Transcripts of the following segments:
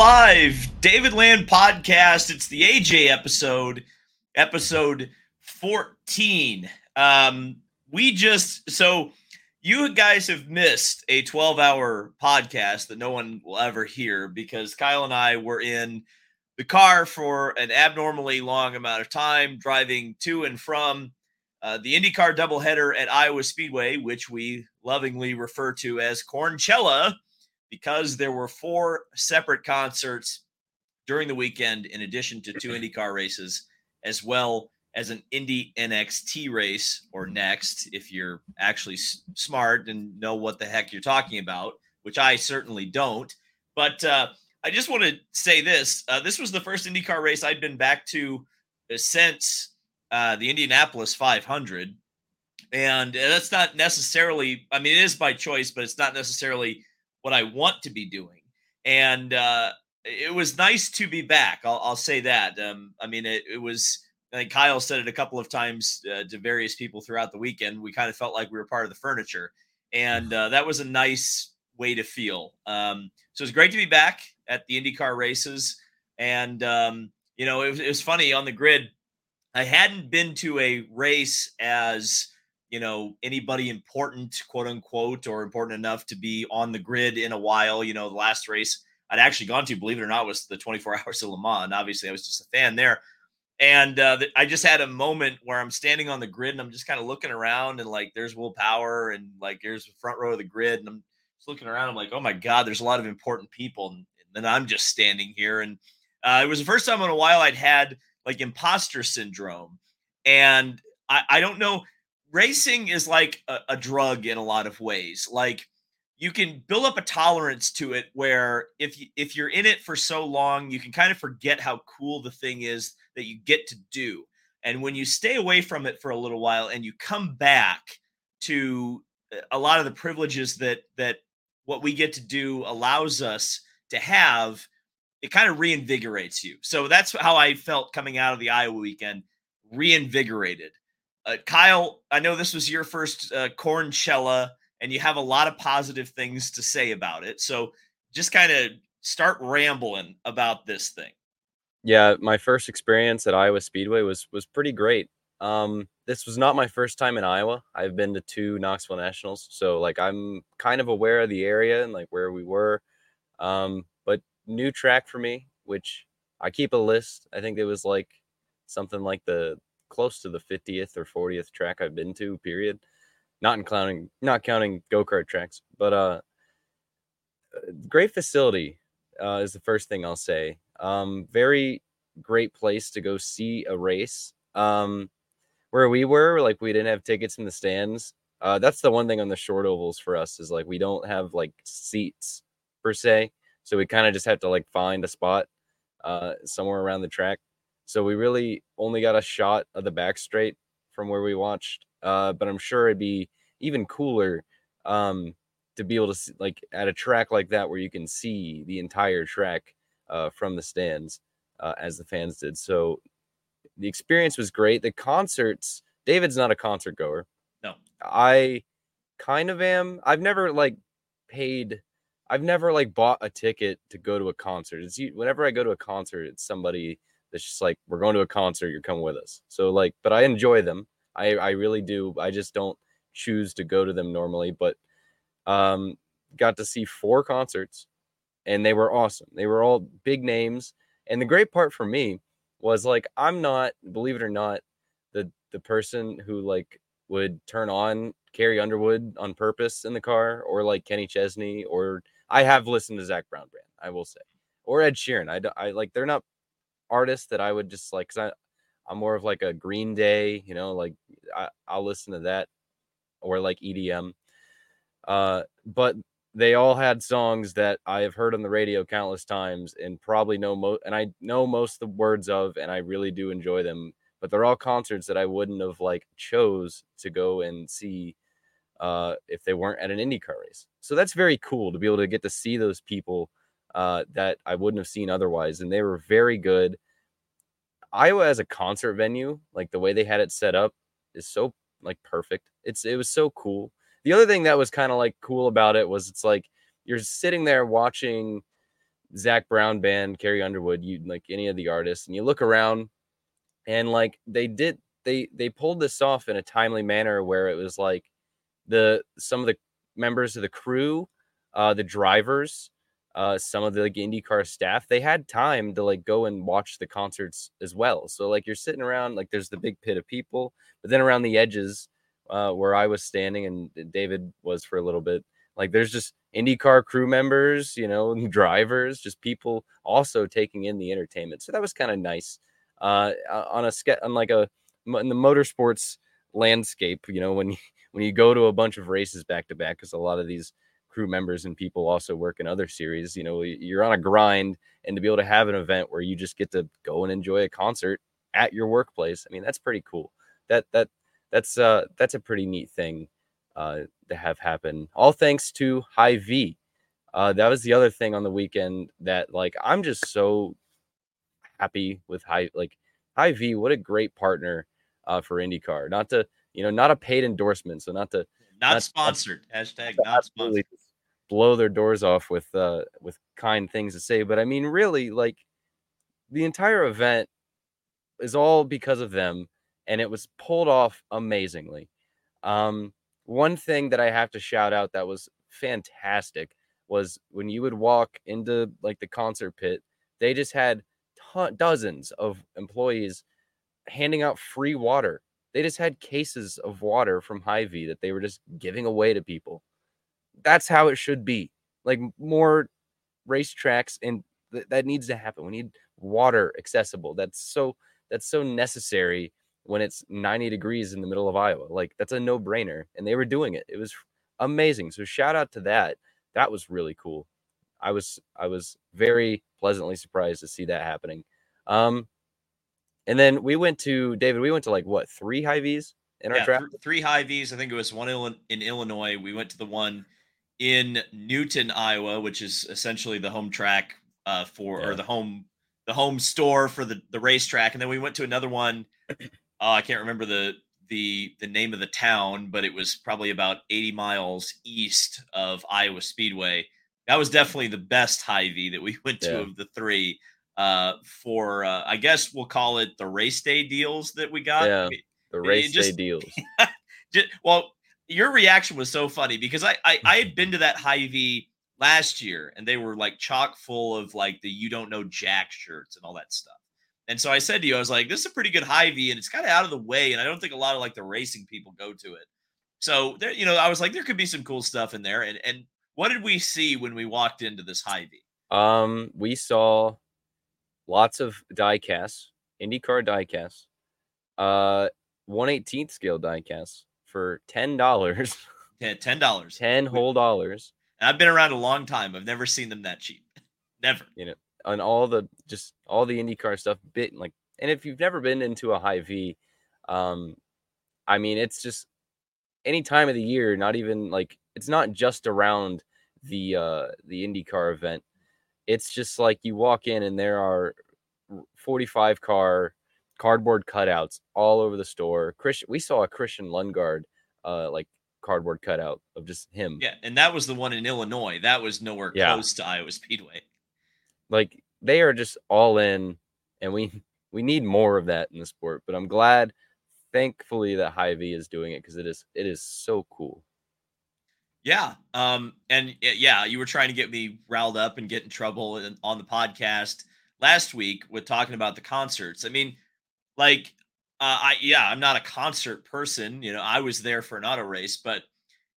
Live. David Land podcast. It's the AJ episode, episode 14. Um, we just so you guys have missed a 12 hour podcast that no one will ever hear because Kyle and I were in the car for an abnormally long amount of time driving to and from uh, the IndyCar doubleheader at Iowa Speedway, which we lovingly refer to as Cornchella because there were four separate concerts during the weekend, in addition to two IndyCar races, as well as an Indy NXT race or next, if you're actually s- smart and know what the heck you're talking about, which I certainly don't. But uh, I just want to say this: uh, this was the first IndyCar race I'd been back to uh, since uh, the Indianapolis 500, and that's not necessarily. I mean, it is by choice, but it's not necessarily what I want to be doing. And uh, it was nice to be back. I'll, I'll say that. Um, I mean, it, it was. I think Kyle said it a couple of times uh, to various people throughout the weekend. We kind of felt like we were part of the furniture, and uh, that was a nice way to feel. Um, so it was great to be back at the IndyCar races, and um, you know, it was, it was funny on the grid. I hadn't been to a race as you know anybody important quote unquote or important enough to be on the grid in a while you know the last race i'd actually gone to believe it or not was the 24 hours of le mans obviously i was just a fan there. And uh, i just had a moment where i'm standing on the grid and i'm just kind of looking around and like there's will power and like there's the front row of the grid and i'm just looking around i'm like oh my god there's a lot of important people and, then i'm just standing here and uh, it was the first time in a while i'd had like imposter syndrome. And I, I don't know racing is like a, a, drug in a lot of ways. Like you can build up a tolerance to it where if you, if you're in it for so long, you can kind of forget how cool the thing is that you get to do. And when you stay away from it for a little while and you come back to uh, a lot of the privileges that that what we get to do allows us to have, it kind of reinvigorates you. So that's how I felt coming out of the Iowa weekend, reinvigorated uh, Kyle, I know this was your first uh, Cornchella, and you have a lot of positive things to say about it. So just kind of start rambling about this thing. Yeah, my first experience at Iowa Speedway was was pretty great. Um, this was not my first time in Iowa. I've been to two Knoxville Nationals, so like I'm kind of aware of the area and like where we were. Um, but new track for me, which I keep a list. I think it was like something like the close to the 50th or 40th track I've been to, period. Not in counting, not counting go kart tracks, but uh, great facility uh, is the first thing I'll say. Um, very great place to go see a race. Um, where we were, like we didn't have tickets in the stands. Uh, that's the one thing on the short ovals for us is like we don't have like seats per se, so we kind of just have to like find a spot uh, somewhere around the track. So we really only got a shot of the back straight from where we watched. Uh, but I'm sure it'd be even cooler um, to be able to see, like at a track like that where you can see the entire track uh, from the stands uh, as the fans did. So the experience was great. The concerts, David's not a concert goer. No, I kind of am. I've never like paid. I've never like bought a ticket to go to a concert. It's whenever I go to a concert, it's somebody it's just like we're going to a concert, you're coming with us. So like, but I enjoy them. I I really do. I just don't choose to go to them normally, but um got to see four concerts and they were awesome. They were all big names. And the great part for me was like I'm not, believe it or not, the the person who like would turn on Carrie Underwood on purpose in the car or like Kenny Chesney or I have listened to Zac Brown Band, I will say. Or Ed Sheeran. I, I like they're not artists that I would just like because I I'm more of like a Green Day, you know, like I, I'll listen to that or like EDM. Uh, but they all had songs that I have heard on the radio countless times and probably know most and I know most of the words of and I really do enjoy them. But they're all concerts that I wouldn't have like chose to go and see uh, if they weren't at an IndyCar race. So that's very cool to be able to get to see those people uh, that I wouldn't have seen otherwise. And they were very good. Iowa as a concert venue, like the way they had it set up, is so like perfect. It's it was so cool. The other thing that was kind of like cool about it was it's like you're sitting there watching Zac Brown band, Carrie Underwood, you like any of the artists, and you look around and like they did they they pulled this off in a timely manner where it was like the some of the members of the crew, uh, the drivers, uh, some of the like IndyCar staff, they had time to like go and watch the concerts as well. So like you're sitting around, like there's the big pit of people, but then around the edges, uh, where I was standing and David was for a little bit, like there's just IndyCar crew members, you know, drivers, just people also taking in the entertainment. So that was kind of nice. Uh, on a on like a in the motorsports landscape, you know, when you, when you go to a bunch of races back to back, because a lot of these crew members and people also work in other series, you know, you're on a grind, and to be able to have an event where you just get to go and enjoy a concert at your workplace, I mean, that's pretty cool. That that that's uh that's a pretty neat thing uh to have happen. All thanks to Hy-Vee. Uh, that was the other thing on the weekend that like I'm just so happy with high like Hy-Vee. What a great partner uh, for IndyCar. Not to you know not a paid endorsement, so not to not, not sponsored. Not, Hashtag not sponsored. Blow their doors off with uh with kind things to say, but I mean really like the entire event is all because of them, and it was pulled off amazingly. Um, one thing that I have to shout out that was fantastic was when you would walk into like the concert pit, they just had ton- dozens of employees handing out free water. They just had cases of water from Hy-Vee that they were just giving away to people. That's how it should be. Like more racetracks, and th- that needs to happen. We need water accessible. That's so that's so necessary when it's 90 degrees in the middle of Iowa. Like that's a no-brainer. And they were doing it. It was amazing. So shout out to that. That was really cool. I was I was very pleasantly surprised to see that happening. Um and then we went to David, we went to like what, three Hy-Vee's in our yeah, draft? Th- three Hy-Vee's. I think it was one in Illinois. We went to the one in Newton, Iowa, which is essentially the home track uh, for yeah. or the home the home store for the the racetrack. And then we went to another one oh, I can't remember the the the name of the town, but it was probably about 80 miles east of Iowa Speedway. That was definitely the best Hy-Vee that we went to yeah. of the three. Uh, for uh, I guess we'll call it the race day deals that we got. Yeah, the race just, day deals. just, well, your reaction was so funny because I, I I had been to that Hy-Vee last year and they were like chock full of like the you don't know Jack shirts and all that stuff. And so I said to you, I was like, this is a pretty good Hy-Vee, and it's kind of out of the way, and I don't think a lot of like the racing people go to it. So there, you know, I was like, there could be some cool stuff in there. And and what did we see when we walked into this Hy-Vee? Um, we saw lots of diecasts, IndyCar diecasts, uh, one eighteenth scale diecasts for ten dollars. Yeah, ten dollars. ten whole dollars. And I've been around a long time. I've never seen them that cheap. never. You know, on all the just all the IndyCar stuff. Bit like, and if you've never been into a Hy-Vee, um, I mean, it's just any time of the year. Not even like it's not just around the uh the IndyCar event. It's just like you walk in and there are 45 car cardboard cutouts all over the store. Christian, we saw a Christian Lundgaard uh like cardboard cutout of just him. Yeah, and that was the one in Illinois. That was nowhere yeah. close to Iowa Speedway. Like they are just all in, and we we need more of that in the sport. But I'm glad, thankfully, that Hy-Vee is doing it because it is it is so cool. Yeah. Um, and yeah, you were trying to get me riled up and get in trouble on the podcast last week with talking about the concerts. I mean, like, uh, I yeah, I'm not a concert person. You know, I was there for an auto race, but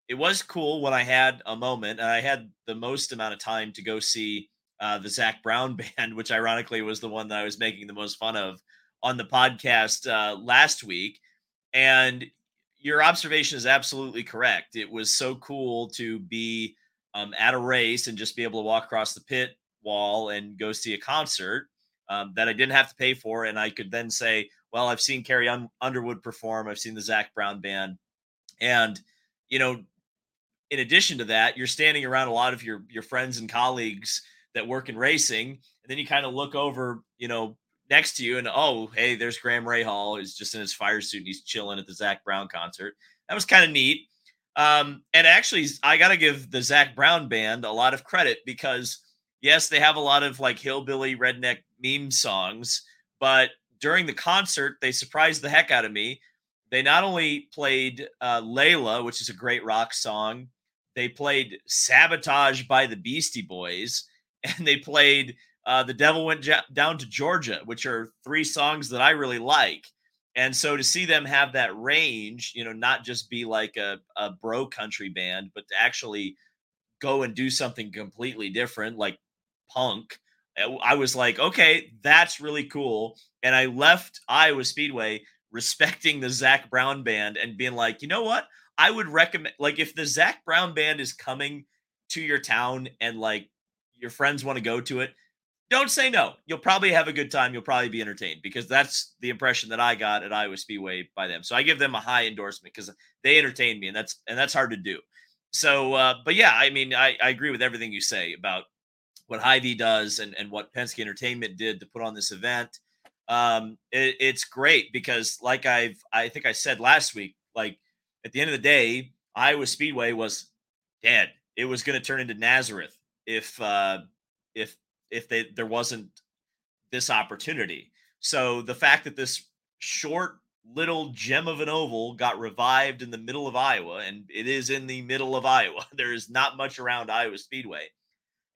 it was cool when I had a moment. And I had the most amount of time to go see uh, the Zac Brown band, which ironically was the one that I was making the most fun of on the podcast uh, last week. And your observation is absolutely correct. It was so cool to be um, at a race and just be able to walk across the pit wall and go see a concert um, that I didn't have to pay for. And I could then say, well, I've seen Carrie Un- Underwood perform, I've seen the Zac Brown band. And, you know, in addition to that, you're standing around a lot of your your friends and colleagues that work in racing. And then you kind of look over, you know, next to you and oh, hey, there's Graham Rahal. He's just in his fire suit and he's chilling at the Zac Brown concert. That was kind of neat. Um, and actually, I got to give the Zac Brown band a lot of credit because, yes, they have a lot of like hillbilly redneck meme songs, but during the concert, they surprised the heck out of me. They not only played uh, Layla, which is a great rock song, they played Sabotage by the Beastie Boys, and they played uh, The Devil Went Down to Georgia, which are three songs that I really like. And so to see them have that range, you know, not just be like a, a bro country band, but to actually go and do something completely different, like punk, I was like, okay, that's really cool. And I left Iowa Speedway respecting the Zac Brown band and being like, you know what? I would recommend, like, if the Zac Brown band is coming to your town and like your friends want to go to it, don't say no. You'll probably have a good time. You'll probably be entertained because that's the impression that I got at Iowa Speedway by them. So I give them a high endorsement because they entertained me, and that's and that's hard to do. So, uh, but yeah, I mean, I, I agree with everything you say about what Hy-Vee does and and what Penske Entertainment did to put on this event. Um, it, it's great because, like I've I think I said last week, like at the end of the day, Iowa Speedway was dead. It was going to turn into Nazareth if uh, if if they there wasn't this opportunity. So the fact that this short little gem of an oval got revived in the middle of Iowa, and it is in the middle of Iowa. There is not much around Iowa Speedway,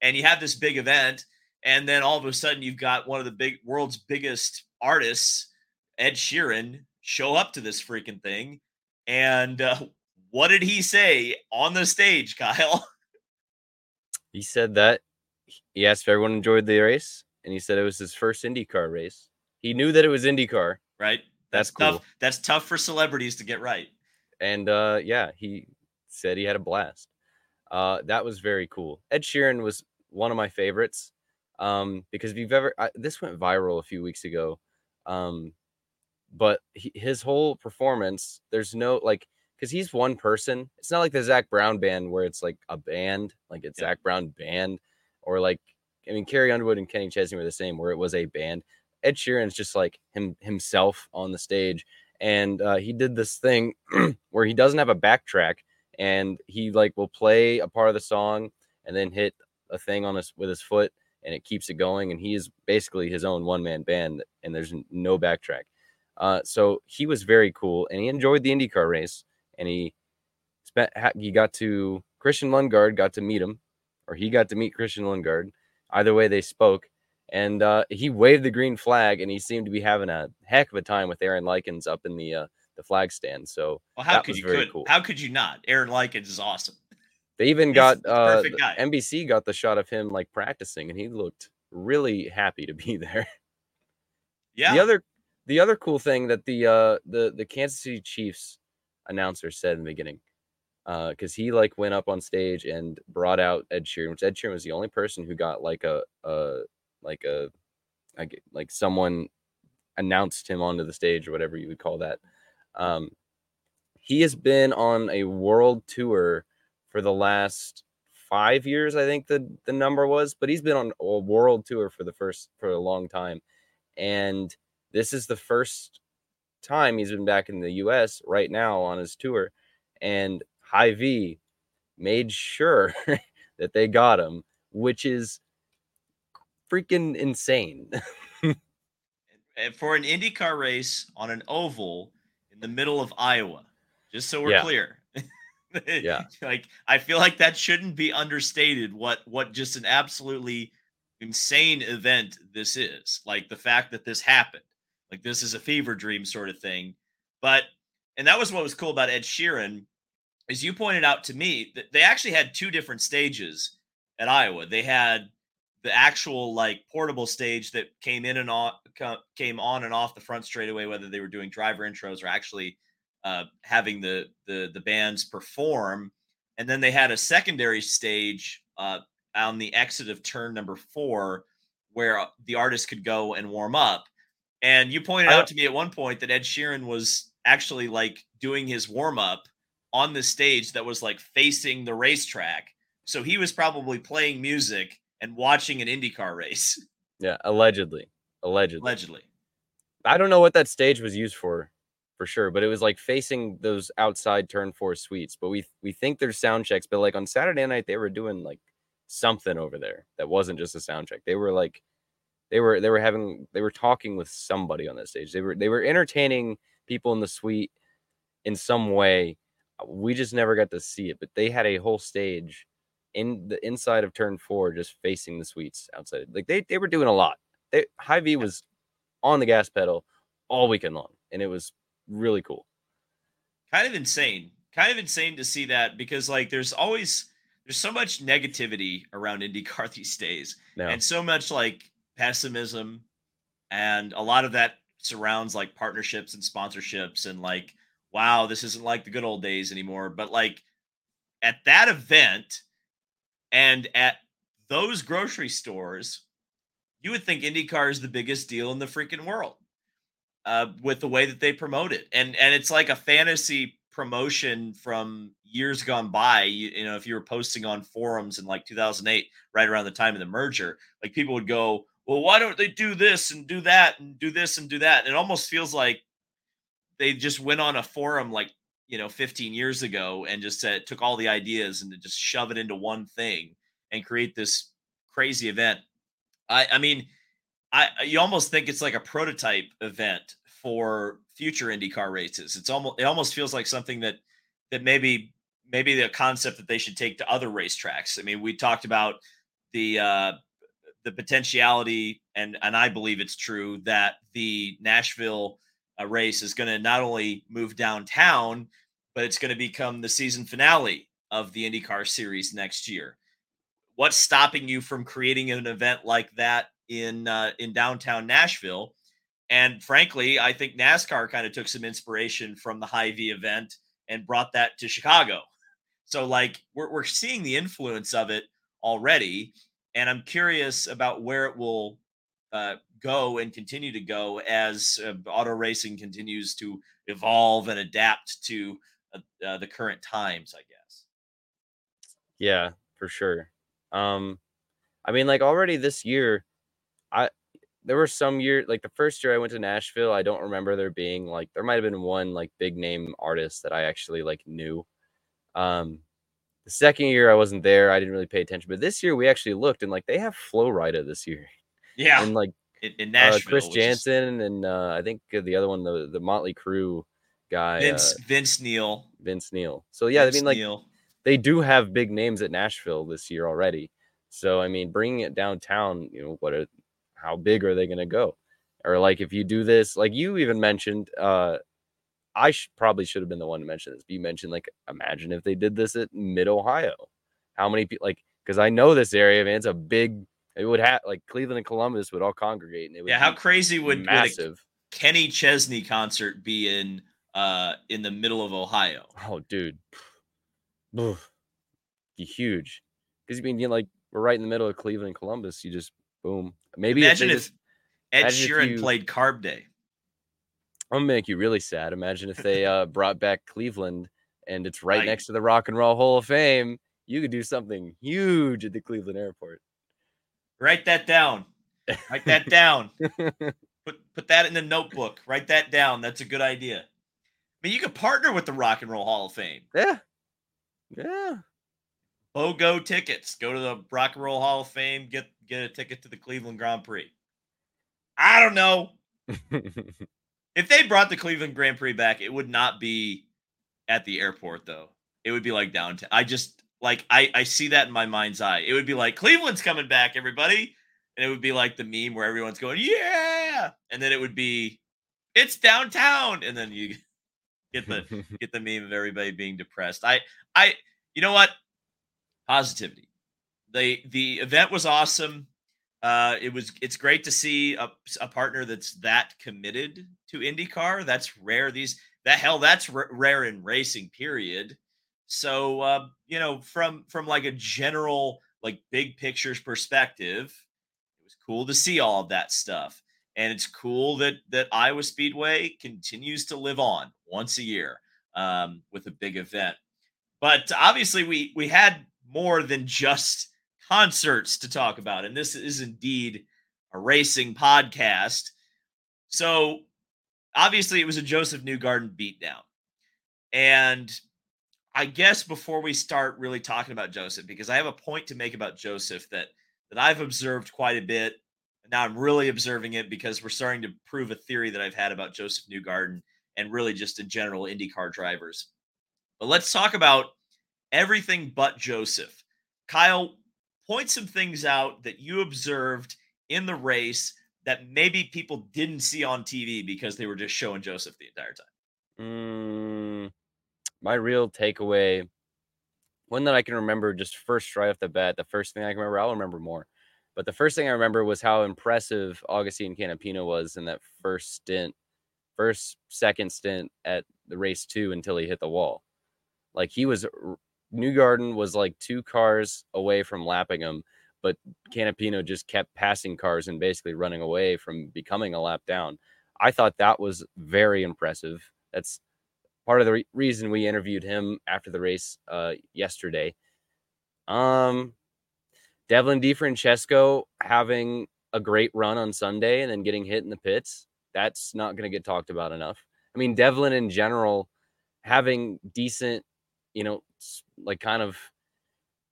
and you have this big event, and then all of a sudden you've got one of the big world's biggest artists, Ed Sheeran, show up to this freaking thing, and uh, what did he say on the stage, Kyle? He said that he asked if everyone enjoyed the race, and he said it was his first IndyCar race. He knew that it was IndyCar. Right. That's, cool. tough. That's tough for celebrities to get right. And uh, yeah, he said he had a blast. Uh, that was very cool. Ed Sheeran was one of my favorites um, because if you've ever, I, this went viral a few weeks ago. Um, but he, his whole performance, there's no like, because he's one person. It's not like the Zac Brown band where it's like a band, like it's Yeah. Zac Brown band, or like I mean Carrie Underwood and Kenny Chesney were the same, where it was a band. Ed Sheeran's just like him himself on the stage, and uh, he did this thing where he doesn't have a backtrack, and he like will play a part of the song and then hit a thing on us with his foot, and it keeps it going. And he is basically his own one man band, and there's no backtrack. Uh, so he was very cool, and he enjoyed the IndyCar race, and he spent he got to Christian Lundgaard got to meet him, or he got to meet Christian Lundgaard. Either way, they spoke, and uh, he waved the green flag, and he seemed to be having a heck of a time with Aaron Likens up in the uh, the flag stand. So Well, how That could was you very could cool. how could you not? Aaron Likens is awesome. they even He's got uh. NBC got the shot of him like practicing, and he looked really happy to be there. Yeah. The other the other cool thing that the uh the the Kansas City Chiefs announcer said in the beginning, uh, because he like went up on stage and brought out Ed Sheeran, which Ed Sheeran was the only person who got like a uh like a like like someone announced him onto the stage or whatever you would call that. Um, he has been on a world tour for the last five years, I think the the number was, but he's been on a world tour for the first for a long time, and this is the first time he's been back in the U.S. right now on his tour, and Hy-Vee made sure that they got him, which is freaking insane. And for an IndyCar race on an oval in the middle of Iowa, just so we're Yeah. clear. Yeah. Like I feel like that shouldn't be understated what what just an absolutely insane event this is. Like the fact that this happened. Like this is a fever dream sort of thing. But and that was what was cool about Ed Sheeran as you pointed out to me that they actually had two different stages at Iowa. They had the actual like portable stage that came in and on came on and off the front straightaway, whether they were doing driver intros or actually uh, having the the the bands perform. And then they had a secondary stage uh, on the exit of turn number four, where the artist could go and warm up. And you pointed out to me at one point that Ed Sheeran was actually like doing his warm up on the stage that was like facing the racetrack. So he was probably playing music and watching an IndyCar race, yeah, allegedly, allegedly. allegedly. I don't know what that stage was used for, for sure, but it was like facing those outside turn four suites. But we we think there's sound checks, but like on Saturday night they were doing like something over there that wasn't just a sound check. They were like they were they were having they were talking with somebody on that stage. They were they were entertaining people in the suite in some way. We just never got to see it, but they had a whole stage in the inside of turn four, just facing the suites outside. Like they they were doing a lot. They, Hy-Vee was on the gas pedal all weekend long, and it was really cool. Kind of insane. Kind of insane to see that because like there's always there's so much negativity around IndyCar these days, no. and so much like pessimism, and a lot of that surrounds like partnerships and sponsorships, and like wow, this isn't like the good old days anymore. But like at that event and at those grocery stores, you would think IndyCar is the biggest deal in the freaking world uh, with the way that they promote it. And and it's like a fantasy promotion from years gone by. You, you know, if you were posting on forums in like 2008, right around the time of the merger, like people would go, well, why don't they do this and do that and do this and do that? And it almost feels like they just went on a forum like you know 15 years ago and just said took all the ideas and just shove it into one thing and create this crazy event. I i mean i you almost think it's like a prototype event for future indycar races. It's almost it almost feels like something that that maybe maybe the concept that they should take to other racetracks. I mean we talked about the uh the potentiality and and i believe it's true that the nashville a race is going to not only move downtown, but it's going to become the season finale of the IndyCar series next year. What's stopping you from creating an event like that in uh, in downtown Nashville? And frankly, I think NASCAR kind of took some inspiration from the Hy-Vee event and brought that to Chicago. So like we're we're seeing the influence of it already, and I'm curious about where it will uh, go and continue to go as uh, auto racing continues to evolve and adapt to uh, uh, the current times, I guess. Yeah, for sure. Um, I mean, like already this year, I there were some year like the first year I went to Nashville, I don't remember there being like there might have been one like big name artist that I actually like knew. Um, the second year I wasn't there, I didn't really pay attention, but this year we actually looked and like they have Flo Rida this year. Yeah, and like in, in Nashville. Uh, Chris Janson is... and uh, I think the other one, the the Mötley Crüe guy, Vince uh, Vince Neil. Vince Neil. So yeah, Vince I mean like they do have big names at Nashville this year already. So I mean, bringing it downtown, you know, what? A, how big are they going to go? Or like if you do this, like you even mentioned, uh, I sh- probably should have been the one to mention this. But you mentioned like, imagine if they did this at Mid Ohio. How many people like? Because I know this area, man. It's a big it would have like Cleveland and Columbus would all congregate, and it would yeah. How crazy would massive would Kenny Chesney concert be in uh in the middle of Ohio? Oh, dude, be huge. Because you mean you like we're right in the middle of Cleveland and Columbus. You just boom. Maybe imagine if, if Ed Sheeran you, played Carb Day. I'm gonna make you really sad. Imagine if they uh brought back Cleveland and it's right, right next to the Rock and Roll Hall of Fame. You could do something huge at the Cleveland airport. Write that down. Write that down. put put that in the notebook. Write that down. That's a good idea. I mean, you could partner with the Rock and Roll Hall of Fame. Yeah. Yeah. BOGO tickets. Go to the Rock and Roll Hall of Fame. Get get a ticket to the Cleveland Grand Prix. I don't know. if they brought the Cleveland Grand Prix back, it would not be at the airport though. It would be like downtown. I just like I, I see that in my mind's eye. It would be like Cleveland's coming back, everybody. And it would be like the meme where everyone's going, Yeah. And then it would be it's downtown. And then you get the get the meme of everybody being depressed. I I you know what? Positivity. The the event was awesome. Uh, it was it's great to see a, a partner that's that committed to IndyCar. That's rare. These that hell that's r- rare in racing. Period. So uh, you know, from from like a general like big pictures perspective, it was cool to see all of that stuff. And it's cool that that Iowa Speedway continues to live on once a year um, with a big event. But obviously, we we had more than just concerts to talk about, and this is indeed a racing podcast. So obviously, it was a Josef Newgarden beatdown, and I guess before we start really talking about Josef, because I have a point to make about Josef that that I've observed quite a bit. Now I'm really observing it because we're starting to prove a theory that I've had about Josef Newgarden and really just in general IndyCar drivers. But let's talk about everything but Josef. Kyle, point some things out that you observed in the race that maybe people didn't see on TV because they were just showing Josef the entire time. Mm, my real takeaway, one that I can remember just first right off the bat, the first thing I can remember, I'll remember more. But the first thing I remember was how impressive Agustin Canapino was in that first stint, first, second stint at the race two until he hit the wall. Like he was, Newgarden was like two cars away from lapping him, but Canapino just kept passing cars and basically running away from becoming a lap down. I thought that was very impressive. That's part of the re- reason we interviewed him after the race uh, yesterday. Um, Devlin DeFrancesco having a great run on Sunday and then getting hit in the pits. That's not going to get talked about enough. I mean, Devlin in general having decent, you know, like kind of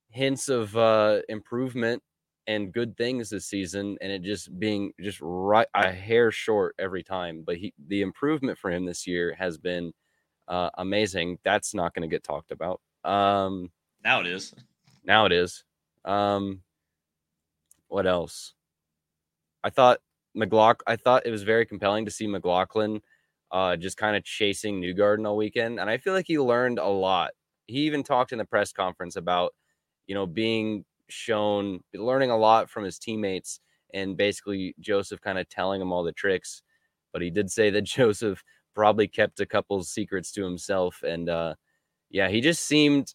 hints of uh, improvement and good things this season, and it just being just right a hair short every time. But he, the improvement for him this year has been uh, amazing. That's not going to get talked about. Um, now it is. Now it is. Um, what else? I thought McLaughlin. I thought it was very compelling to see McLaughlin uh, just kind of chasing Newgarden all weekend, and I feel like he learned a lot. He even talked in the press conference about, you know, being shown learning a lot from his teammates and basically Josef kind of telling him all the tricks. But he did say that Josef probably kept a couple secrets to himself. And uh, yeah, he just seemed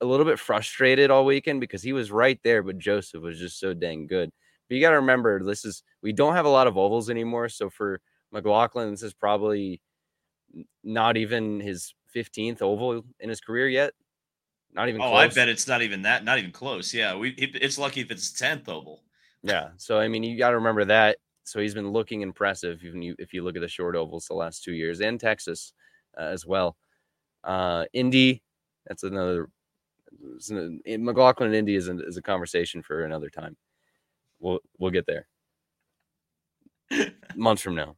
a little bit frustrated all weekend because he was right there, but Josef was just so dang good. But you got to remember, this is we don't have a lot of ovals anymore. So for McLaughlin, this is probably not even his 15th oval in his career yet. Not even. Oh, close. I bet it's not even that. Not even close. Yeah, we. It's lucky if it's tenth oval. Yeah. So I mean, you got to remember that. So he's been looking impressive, even you if you look at the short ovals the last two years, and Texas uh, as well. Uh, Indy, that's another. McLaughlin and Indy is a, is a conversation for another time. We'll we'll get there. Months from now.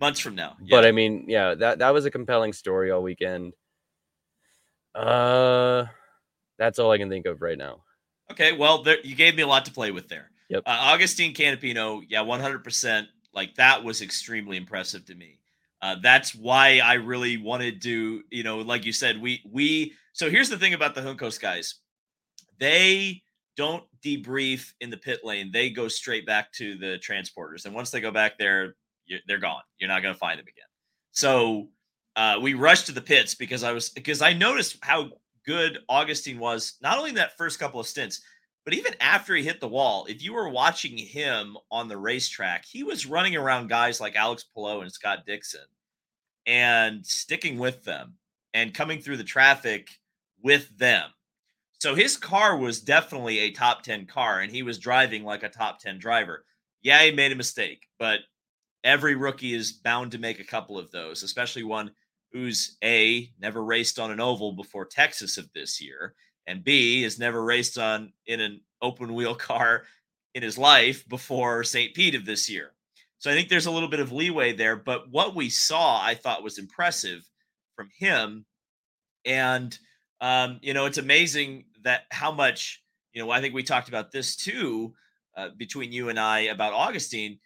Months from now. Yeah. But I mean, yeah, that that was a compelling story all weekend. Uh that's all I can think of right now. Okay, well, there, you gave me a lot to play with there. Yep. Uh, Agustin Canapino, yeah, 100%. Like that was extremely impressive to me. Uh, that's why I really wanted to, you know, like you said, we we. So here's the thing about the Juncos guys, they don't debrief in the pit lane. They go straight back to the transporters, and once they go back there, they're gone. You're not going to find them again. So uh, we rushed to the pits because I was because I noticed how good Agustin was, not only in that first couple of stints, but even after he hit the wall, if you were watching him on the racetrack, he was running around guys like Alex Palou and Scott Dixon and sticking with them and coming through the traffic with them. So his car was definitely a top 10 car and he was driving like a top 10 driver. Yeah, he made a mistake, but every rookie is bound to make a couple of those, especially one who's A, never raced on an oval before Texas of this year, and B, has never raced on in an open wheel car in his life before St. Pete of this year. So I think there's a little bit of leeway there. But what we saw, I thought was impressive from him. And, um, you know, it's amazing that how much, you know, I think we talked about this too uh, between you and I about Agustin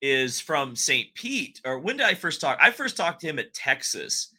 is from St. Pete. Or when did I first talk? I first talked to him at Texas.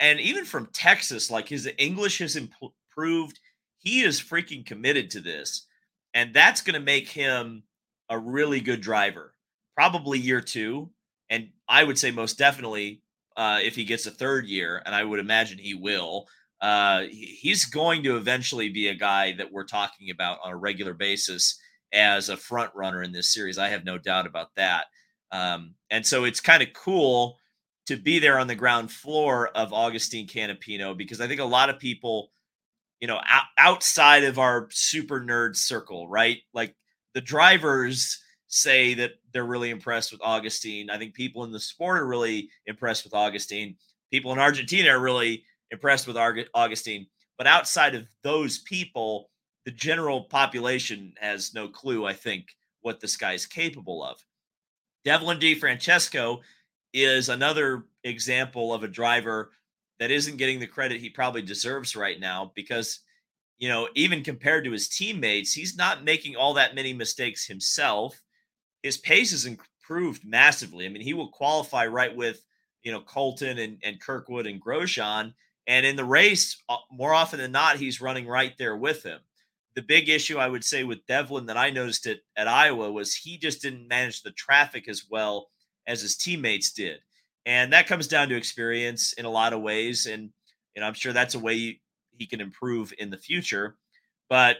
And even from Texas, like his English has improved. He is freaking committed to this. And that's going to make him a really good driver, probably year two. And I would say most definitely uh, if he gets a third year, and I would imagine he will, uh, he's going to eventually be a guy that we're talking about on a regular basis as a front runner in this series. I have no doubt about that. Um, and so it's kind of cool to be there on the ground floor of Agustin Canapino because I think a lot of people, you know, out, outside of our super nerd circle, right? Like the drivers say that they're really impressed with Agustin. I think people in the sport are really impressed with Agustin. People in Argentina are really impressed with Agustin. But outside of those people, the general population has no clue, I think, what this guy's capable of. Devlin DeFrancesco is another example of a driver that isn't getting the credit he probably deserves right now because you know even compared to his teammates he's not making all that many mistakes himself. His pace has improved massively. I mean he will qualify right with you know colton and, and kirkwood and grosjean and in the race uh, more often than not he's running right there with him. The big issue i would say with devlin that i noticed it at iowa was he just didn't manage the traffic as well as his teammates did and that comes down to experience in a lot of ways. And you know, I'm sure that's a way he can improve in the future. But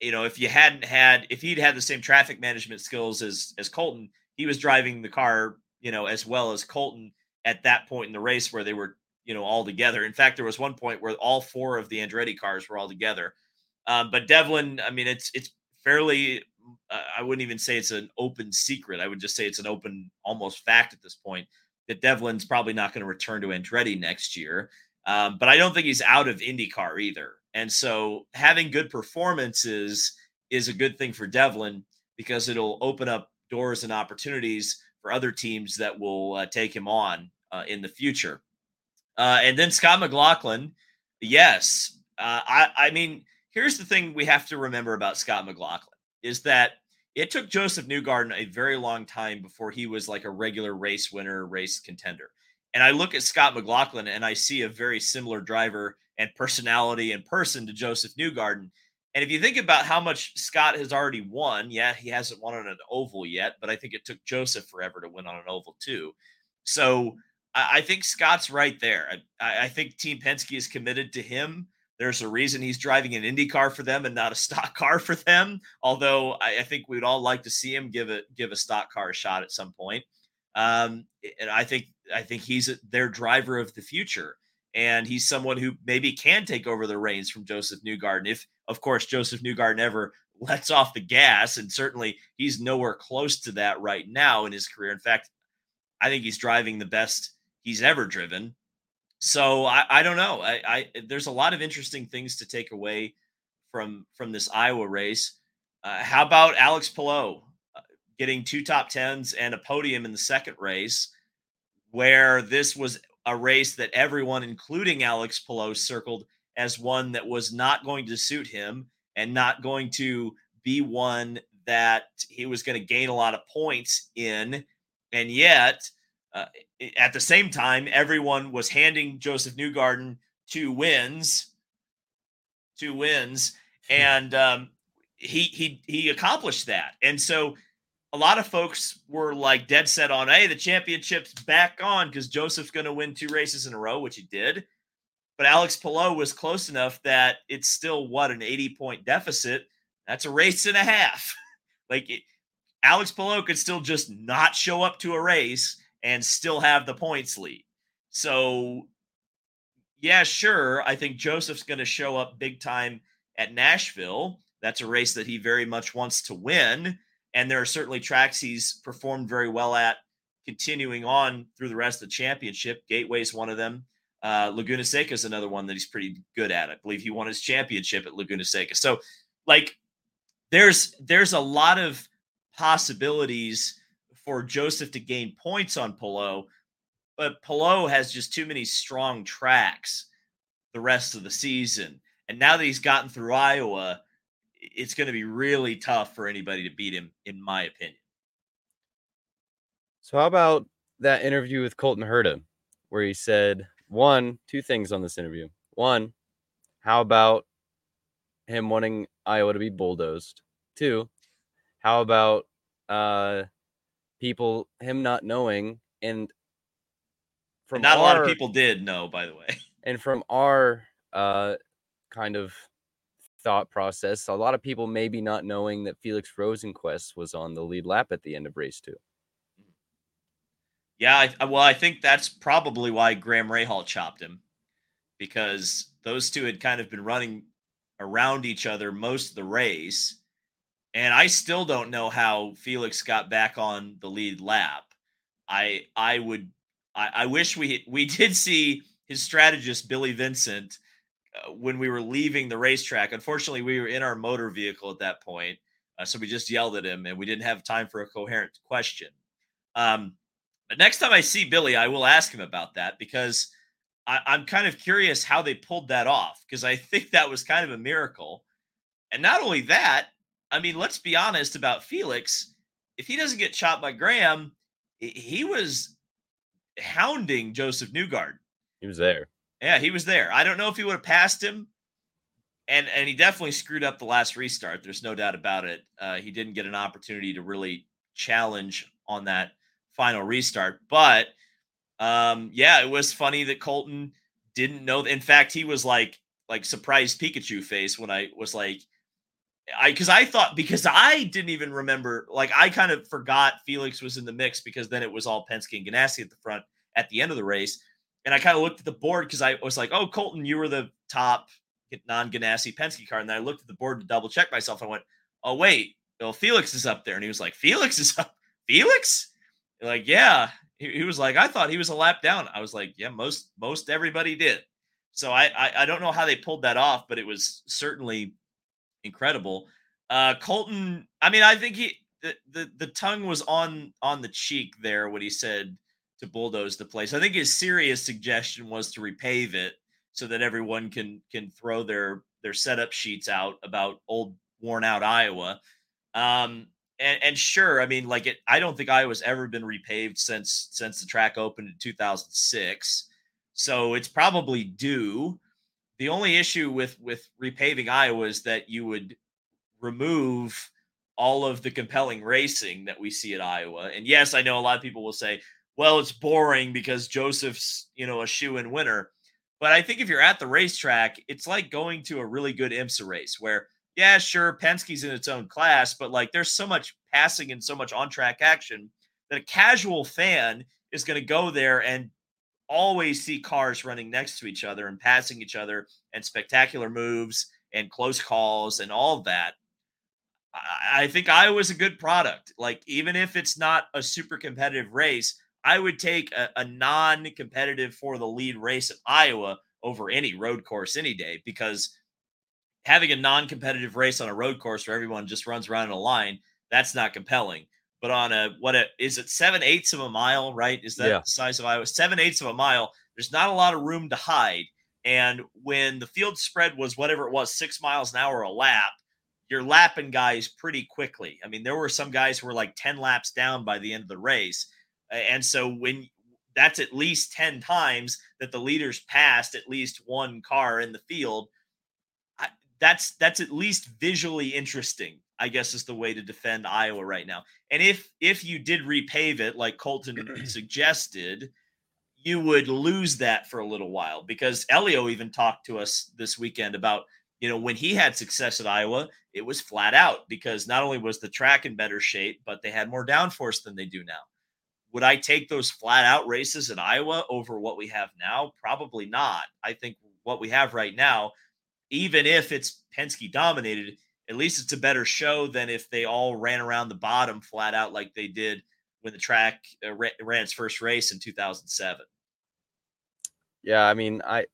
you know, if you hadn't had, if he'd had the same traffic management skills as as Colton, he was driving the car, you know, as well as Colton at that point in the race where they were, you know, all together. In fact, there was one point where all four of the Andretti cars were all together. Um, but Devlin, I mean, it's it's fairly. Uh, I wouldn't even say it's an open secret. I would just say it's an open, almost fact at this point that Devlin's probably not going to return to Andretti next year. Um, but I don't think he's out of IndyCar either. And so having good performances is a good thing for Devlin because it'll open up doors and opportunities for other teams that will uh, take him on uh, in the future. Uh, and then Scott McLaughlin, yes. Uh, I, I mean, here's the thing we have to remember about Scott McLaughlin is that it took Josef Newgarden a very long time before he was like a regular race winner, race contender. And I look at Scott McLaughlin and I see a very similar driver and personality and person to Josef Newgarden. And if you think about how much Scott has already won, yeah, he hasn't won on an oval yet, but I think it took Josef forever to win on an oval too. So I, think Scott's right there. I, I think Team Penske is committed to him. There's a reason he's driving an Indy car for them and not a stock car for them. Although I, I think we'd all like to see him give it give a stock car a shot at some point. Um, and I think I think he's their driver of the future, and he's someone who maybe can take over the reins from Josef Newgarden if, of course, Josef Newgarden ever lets off the gas, and certainly he's nowhere close to that right now in his career. In fact, I think he's driving the best he's ever driven. So I, I don't know. I, I there's a lot of interesting things to take away from from this Iowa race. Uh, how about Alex Palou uh, getting two top tens and a podium in the second race, where this was a race that everyone, including Alex Palou, circled as one that was not going to suit him and not going to be one that he was going to gain a lot of points in. And yet, uh, at the same time, everyone was handing Josef Newgarden two wins, two wins, and um, he he he accomplished that. And so, a lot of folks were like dead set on, "Hey, the championship's back on because Josef's going to win two races in a row," which he did. But Alex Palou was close enough that it's still what an 80 point deficit. That's a race and a half. like it, Alex Palou could still just not show up to a race and still have the points lead. So, yeah, sure. I think Josef's going to show up big time at Nashville. That's a race that he very much wants to win. And there are certainly tracks he's performed very well at continuing on through the rest of the championship. Gateway's one of them. Uh, Laguna Seca is another one that he's pretty good at. I believe he won his championship at Laguna Seca. So, like, there's there's a lot of possibilities for Josef to gain points on Palou, but Palou has just too many strong tracks the rest of the season. And now that he's gotten through Iowa, it's going to be really tough for anybody to beat him, in my opinion. So, how about that interview with Colton Herta, where he said one, two things on this interview. One, how about him wanting Iowa to be bulldozed? Two, how about uh, people him not knowing and from and not our, a lot of people did know by the way. and from our uh kind of thought process a lot of people maybe not knowing that felix rosenqvist was on the lead lap at the end of race two. Yeah I, well i think that's probably why graham rahal chopped him because those two had kind of been running around each other most of the race and I still don't know how Felix got back on the lead lap. I I would I, I wish we we did see his strategist Billy Vincent uh, when we were leaving the racetrack. Unfortunately, we were in our motor vehicle at that point, uh, so we just yelled at him, and we didn't have time for a coherent question. Um, but next time I see Billy, I will ask him about that because I, I'm kind of curious how they pulled that off because I think that was kind of a miracle. And not only that, I mean, let's be honest about Felix. If he doesn't get chopped by Graham, he was hounding Josef Newgard. He was there. Yeah, he was there. I don't know if he would have passed him, and and he definitely screwed up the last restart. There's no doubt about it. Uh, he didn't get an opportunity to really challenge on that final restart. But um, yeah, it was funny that Colton didn't know. In fact, he was like like surprised Pikachu face when I was like, I because I thought because I didn't even remember. Like I kind of forgot Felix was in the mix because then it was all Penske and Ganassi at the front at the end of the race. And I kind of looked at the board because I was like, oh, Colton, you were the top non Ganassi Penske car. And then I looked at the board to double check myself. I went, oh, wait, well, Felix is up there. And he was like, Felix is up. Felix? Like, yeah. He, he was like, I thought he was a lap down. I was like, yeah, most most everybody did. So I, I, I don't know how they pulled that off, but it was certainly incredible. Uh Colton, I mean, I think he the, the the tongue was on on the cheek there when he said to bulldoze the place. I think his serious suggestion was to repave it so that everyone can can throw their their setup sheets out about old worn out Iowa. Um, and, and sure, I mean, like it. I don't think Iowa's ever been repaved since since the track opened in 2006, so it's probably due. The only issue with with repaving Iowa is that you would remove all of the compelling racing that we see at Iowa. And yes, I know a lot of people will say, well, it's boring because Josef's, you know, a shoe in winner. But I think if you're at the racetrack, it's like going to a really good IMSA race where, yeah, sure, Penske's in its own class, but like there's so much passing and so much on track action that a casual fan is going to go there and always see cars running next to each other and passing each other and spectacular moves and close calls and all that. I think Iowa's a good product. Like, even if it's not a super competitive race, I would take a, a non competitive for the lead race at Iowa over any road course any day because having a non competitive race on a road course where everyone just runs around in a line, that's not compelling. But on a, what a, is it seven eighths of a mile, right? Is that yeah. the size of Iowa? Seven eighths of a mile. There's not a lot of room to hide. And when the field spread was whatever it was, six miles an hour a lap, you're lapping guys pretty quickly. I mean, there were some guys who were like 10 laps down by the end of the race. And so when that's at least 10 times that the leaders passed at least one car in the field, I, that's that's at least visually interesting. I guess is the way to defend Iowa right now. And if if you did repave it like Colton suggested, you would lose that for a little while because Elio even talked to us this weekend about you know when he had success at Iowa, it was flat out because not only was the track in better shape, but they had more downforce than they do now. Would I take those flat out races in Iowa over what we have now? Probably not. I think what we have right now, even if it's Penske dominated, at least it's a better show than if they all ran around the bottom flat out like they did when the track uh, ran its first race in 2007. Yeah, I mean, I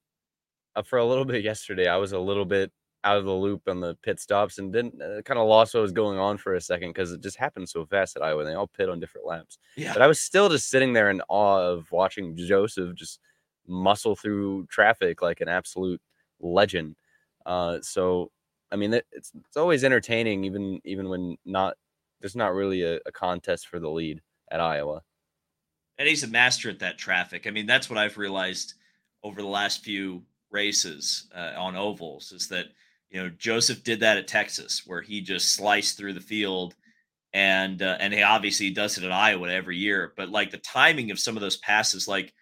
uh, for a little bit yesterday, I was a little bit out of the loop on the pit stops and didn't uh, kind of lost what was going on for a second because it just happened so fast at Iowa. And They all pit on different laps. Yeah. But I was still just sitting there in awe of watching Josef just muscle through traffic like an absolute legend. Uh, so, I mean, it's it's always entertaining, even even when not there's not really a, a contest for the lead at Iowa. And he's a master at that traffic. I mean, that's what I've realized over the last few races uh, on ovals is that you know, Josef did that at Texas, where he just sliced through the field, and uh, and he obviously does it at Iowa every year. But like the timing of some of those passes, like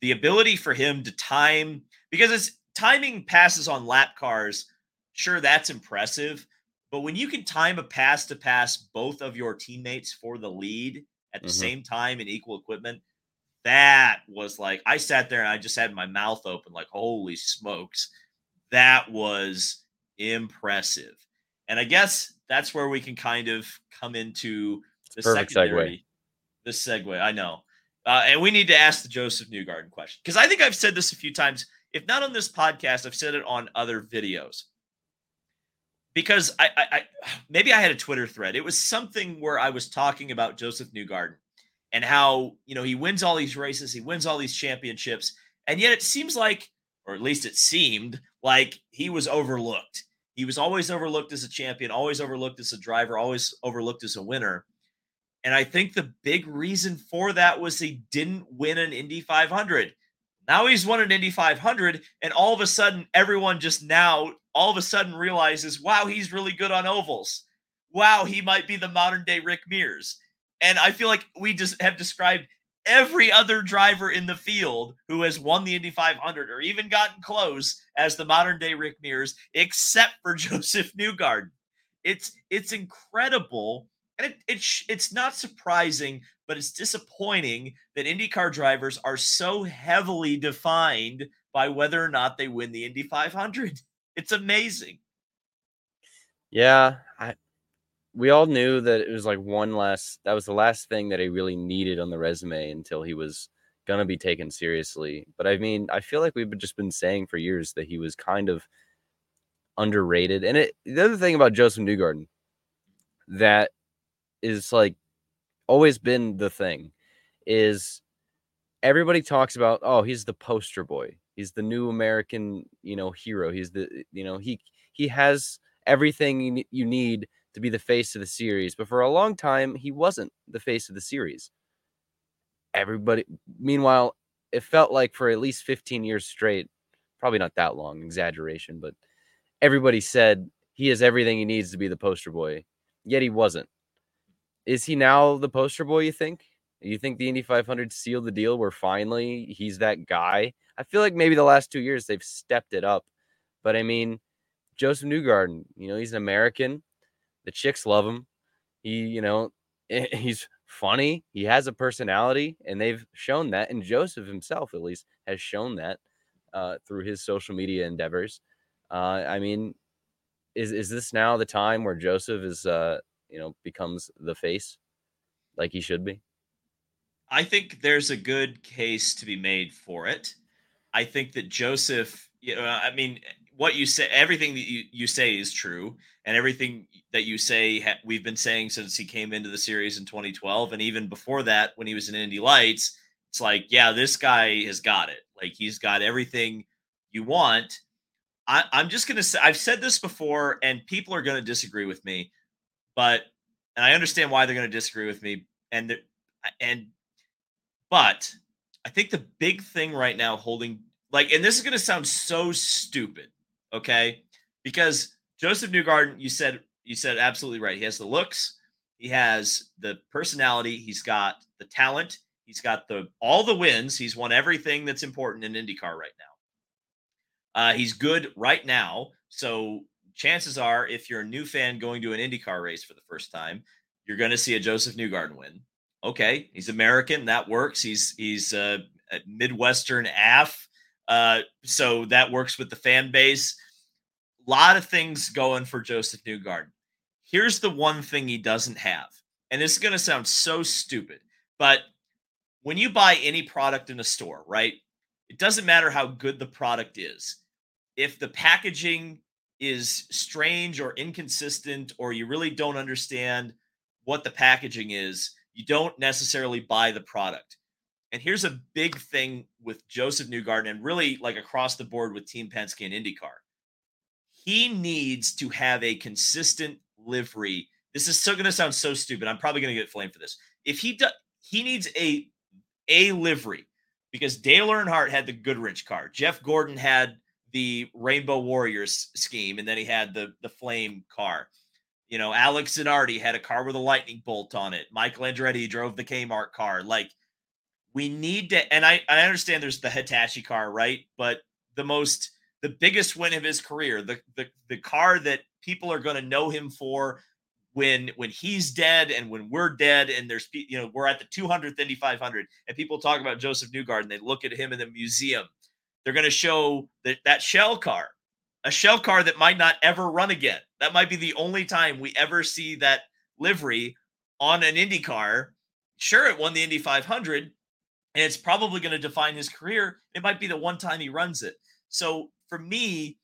the ability for him to time, because it's timing passes on lap cars. Sure, that's impressive, but when you can time a pass to pass both of your teammates for the lead at the mm-hmm. same time in equal equipment, that was like I sat there and I just had my mouth open, like holy smokes, that was impressive. And I guess that's where we can kind of come into the Perfect secondary. Segue. This segue, I know. Uh, and we need to ask the Josef Newgarden question because I think I've said this a few times. If not on this podcast, I've said it on other videos. Because I, I, I maybe I had a Twitter thread. It was something where I was talking about Josef Newgarden and how, you know, he wins all these races, he wins all these championships, and yet it seems like, or at least it seemed like he was overlooked. He was always overlooked as a champion, always overlooked as a driver, always overlooked as a winner. And I think the big reason for that was he didn't win an Indy 500. Now he's won an Indy 500, and all of a sudden, everyone just now all of a sudden realizes, wow, he's really good on ovals. Wow, he might be the modern day Rick Mears. And I feel like we just have described every other driver in the field who has won the Indy 500 or even gotten close as the modern day Rick Mears, except for Josef Newgarden. It's it's incredible, and it, it it's not surprising, but it's disappointing that IndyCar drivers are so heavily defined by whether or not they win the Indy 500. It's amazing. Yeah, I we all knew that it was like one last that was the last thing that he really needed on the resume until he was gonna be taken seriously. But I mean, I feel like we've just been saying for years that he was kind of underrated. And it the other thing about Josef Newgarden that is like always been the thing is everybody talks about oh he's the poster boy he's the new american you know hero he's the you know he he has everything you need to be the face of the series. But for a long time, he wasn't the face of the series. Everybody, meanwhile, it felt like for at least 15 years straight, probably not that long, exaggeration, but everybody said he has everything he needs to be the poster boy, yet he wasn't. Is he now the poster boy, you think? You think the Indy 500 sealed the deal where finally he's that guy? I feel like maybe the last two years they've stepped it up. But I mean, Josef Newgarden, you know, he's an American. The chicks love him. He, you know, he's funny. He has a personality, and they've shown that. And Josef himself, at least, has shown that uh, through his social media endeavors. Uh, I mean, is is this now the time where Josef is, uh, you know, becomes the face, like he should be? I think there's a good case to be made for it. I think that Josef, you know, I mean, what you say, everything that you, you say is true, and everything that you say ha- we've been saying since he came into the series in 2012, and even before that when he was in Indy Lights. It's like, yeah, this guy has got it. Like he's got everything you want. I, I'm just gonna say I've said this before, and people are gonna disagree with me, but and I understand why they're gonna disagree with me, and and but I think the big thing right now holding like, and this is gonna sound so stupid, okay? Because Josef Newgarden, you said you said absolutely right. He has the looks, he has the personality, he's got the talent, he's got the all the wins. He's won everything that's important in IndyCar right now. Uh, he's good right now, so chances are, if you're a new fan going to an IndyCar race for the first time, you're going to see a Josef Newgarden win. Okay, he's American, that works. He's he's uh, a Midwestern AF, uh, so that works with the fan base A lot of things going for Josef Newgarden. Here's the one thing he doesn't have. And this is going to sound so stupid, but when you buy any product in a store, right? It doesn't matter how good the product is. If the packaging is strange or inconsistent, or you really don't understand what the packaging is, you don't necessarily buy the product. And here's a big thing with Josef Newgarden and really like across the board with Team Penske and IndyCar he needs to have a consistent livery. This is still going to sound so stupid. I'm probably going to get flamed for this. If he does, he needs a a livery because Dale Earnhardt had the Goodwrench car. Jeff Gordon had the Rainbow Warriors scheme, and then he had the the Flame car. You know, Alex Zanardi had a car with a lightning bolt on it. Michael Andretti drove the Kmart car. Like, we need to, and I, I understand there's the Hitachi car, right? But the most the biggest win of his career, the the, the car that people are going to know him for when when he's dead and when we're dead and there's you know we're at the 200th Indy 500 and people talk about Josef Newgarden they look at him in the museum they're going to show that that shell car a shell car that might not ever run again. That might be the only time we ever see that livery on an Indy car. Sure it won the Indy 500 and it's probably going to define his career. It might be the one time he runs it. So for me,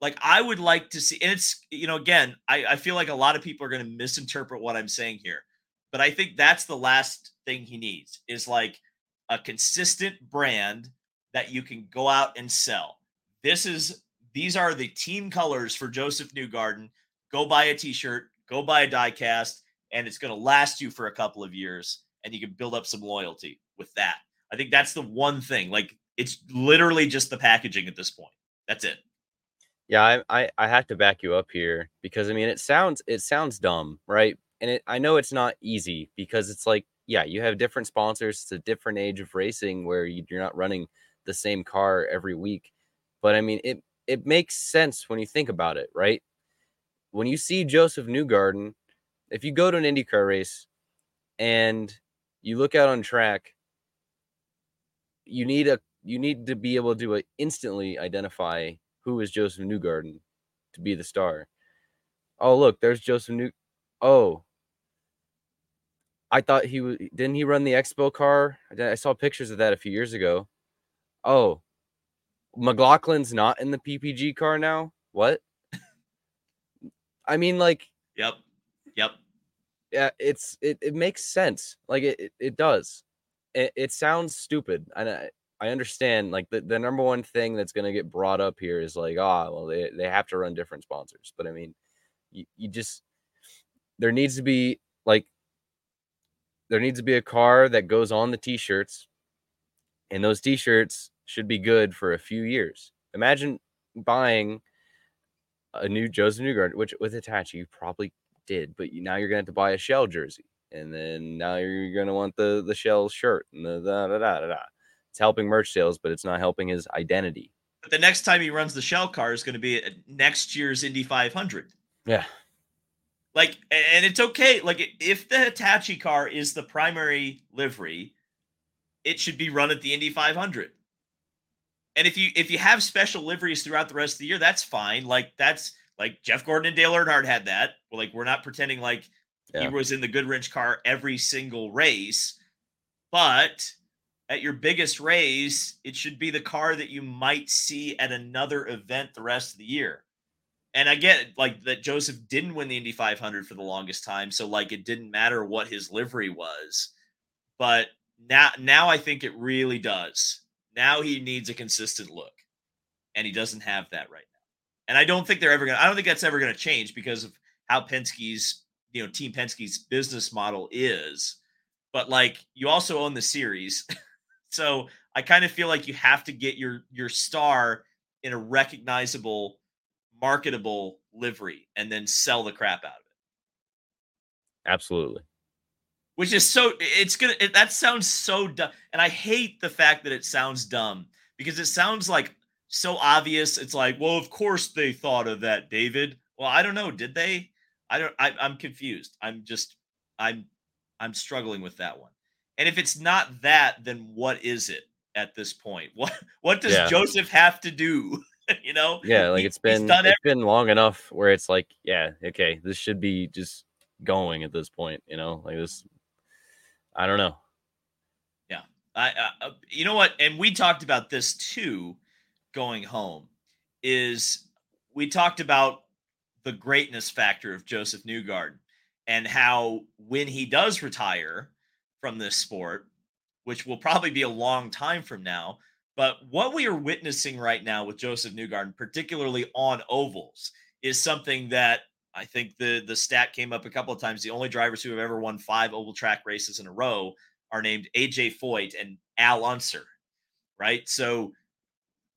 like I would like to see, and it's you know, again, I, I feel like a lot of people are going to misinterpret what I'm saying here, but I think that's the last thing he needs is like a consistent brand that you can go out and sell. This is these are the team colors for Josef Newgarden. Go buy a t-shirt, go buy a diecast, and it's going to last you for a couple of years, and you can build up some loyalty with that. I think that's the one thing. Like it's literally just the packaging at this point. That's it. Yeah, I, I I have to back you up here because I mean it sounds it sounds dumb, right? And it I know it's not easy because it's like yeah, you have different sponsors. It's a different age of racing where you, you're not running the same car every week. But I mean it it makes sense when you think about it, right? When you see Josef Newgarden, if you go to an IndyCar race and you look out on track, you need a you need to be able to uh, instantly identify who is Josef Newgarden to be the star. Oh, look, there's Josef New. Oh, I thought he was. Didn't he run the Expo car? I saw pictures of that a few years ago. Oh, McLaughlin's not in the PPG car now. What? I mean, like. Yep. Yep. Yeah, it's it. It makes sense. Like it. It, it does. It, it sounds stupid, and I, I understand like the, the number one thing that's going to get brought up here is like, ah, oh, well, they, they have to run different sponsors. But I mean, you, you just, there needs to be like, there needs to be a car that goes on the t shirts, and those t shirts should be good for a few years. Imagine buying a new Josef Newgarden, which with Hitachi you probably did, but you, now you're going to have to buy a shell jersey. And then now you're going to want the the shell shirt and the da da da da da it's helping merch sales, but it's not helping his identity. But the next time he runs the shell car is going to be at next year's Indy 500. Yeah. Like, and it's okay. Like, if the Hitachi car is the primary livery, it should be run at the Indy 500. And if you if you have special liveries throughout the rest of the year, that's fine. Like that's like Jeff Gordon and Dale Earnhardt had that. Like we're not pretending like yeah. he was in the Goodwrench car every single race, but at your biggest race, it should be the car that you might see at another event the rest of the year. And I get like that Josef didn't win the Indy 500 for the longest time, so like it didn't matter what his livery was. But now now I think it really does. Now he needs a consistent look. And he doesn't have that right now. And I don't think they're ever to I don't think that's ever to change because of how Penske's, you know, Team Penske's business model is. But like you also own the series. So I kind of feel like you have to get your your star in a recognizable, marketable livery and then sell the crap out of it. Absolutely. Which is so it's gonna it, that sounds so dumb, and I hate the fact that it sounds dumb because it sounds like so obvious. It's like, well, of course they thought of that, David. Well, I don't know. Did they? I don't. I, I'm confused. I'm just. I'm. I'm struggling with that one. And if it's not that, then what is it at this point? What what does yeah. Josef have to do? you know? Yeah, like it's been it's every- been long enough where it's like, yeah, okay, this should be just going at this point. You know, like this. I don't know. Yeah, I. Uh, uh you know what? And we talked about this too, going home. Is we talked about the greatness factor of Josef Newgarden and how when he does retire from this sport, which will probably be a long time from now. But what we are witnessing right now with Josef Newgarden, particularly on ovals, is something that I think the the stat came up a couple of times. The only drivers who have ever won five oval track races in a row are named AJ Foyt and Al Unser, right? So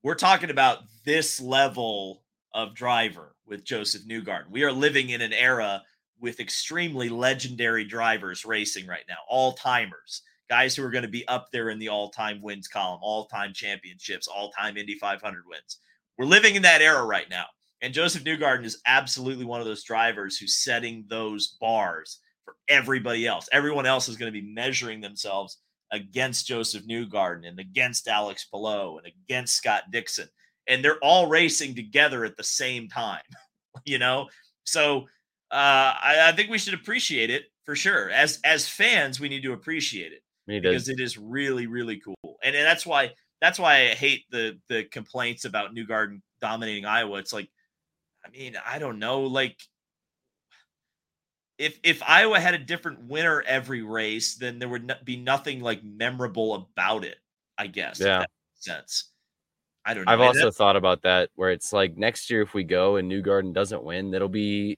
we're talking about this level of driver with Josef Newgarden. We are living in an era with extremely legendary drivers racing right now, all timers, guys who are going to be up there in the all time wins column, all time championships, all time Indy 500 wins. We're living in that era right now. And Josef Newgarden is absolutely one of those drivers who's setting those bars for everybody else. Everyone else is going to be measuring themselves against Josef Newgarden and against Alex Palou and against Scott Dixon. And they're all racing together at the same time, you know? So uh, I, I, think we should appreciate it for sure. As as fans, we need to appreciate it because it is really really cool, and, and that's why that's why I hate the the complaints about Newgarden dominating Iowa. It's like, I mean, I don't know, like if if Iowa had a different winner every race, then there would be nothing like memorable about it. I guess. Yeah. sense. I don't know. I've also thought about that where it's like next year if we go and Newgarden doesn't win, that'll be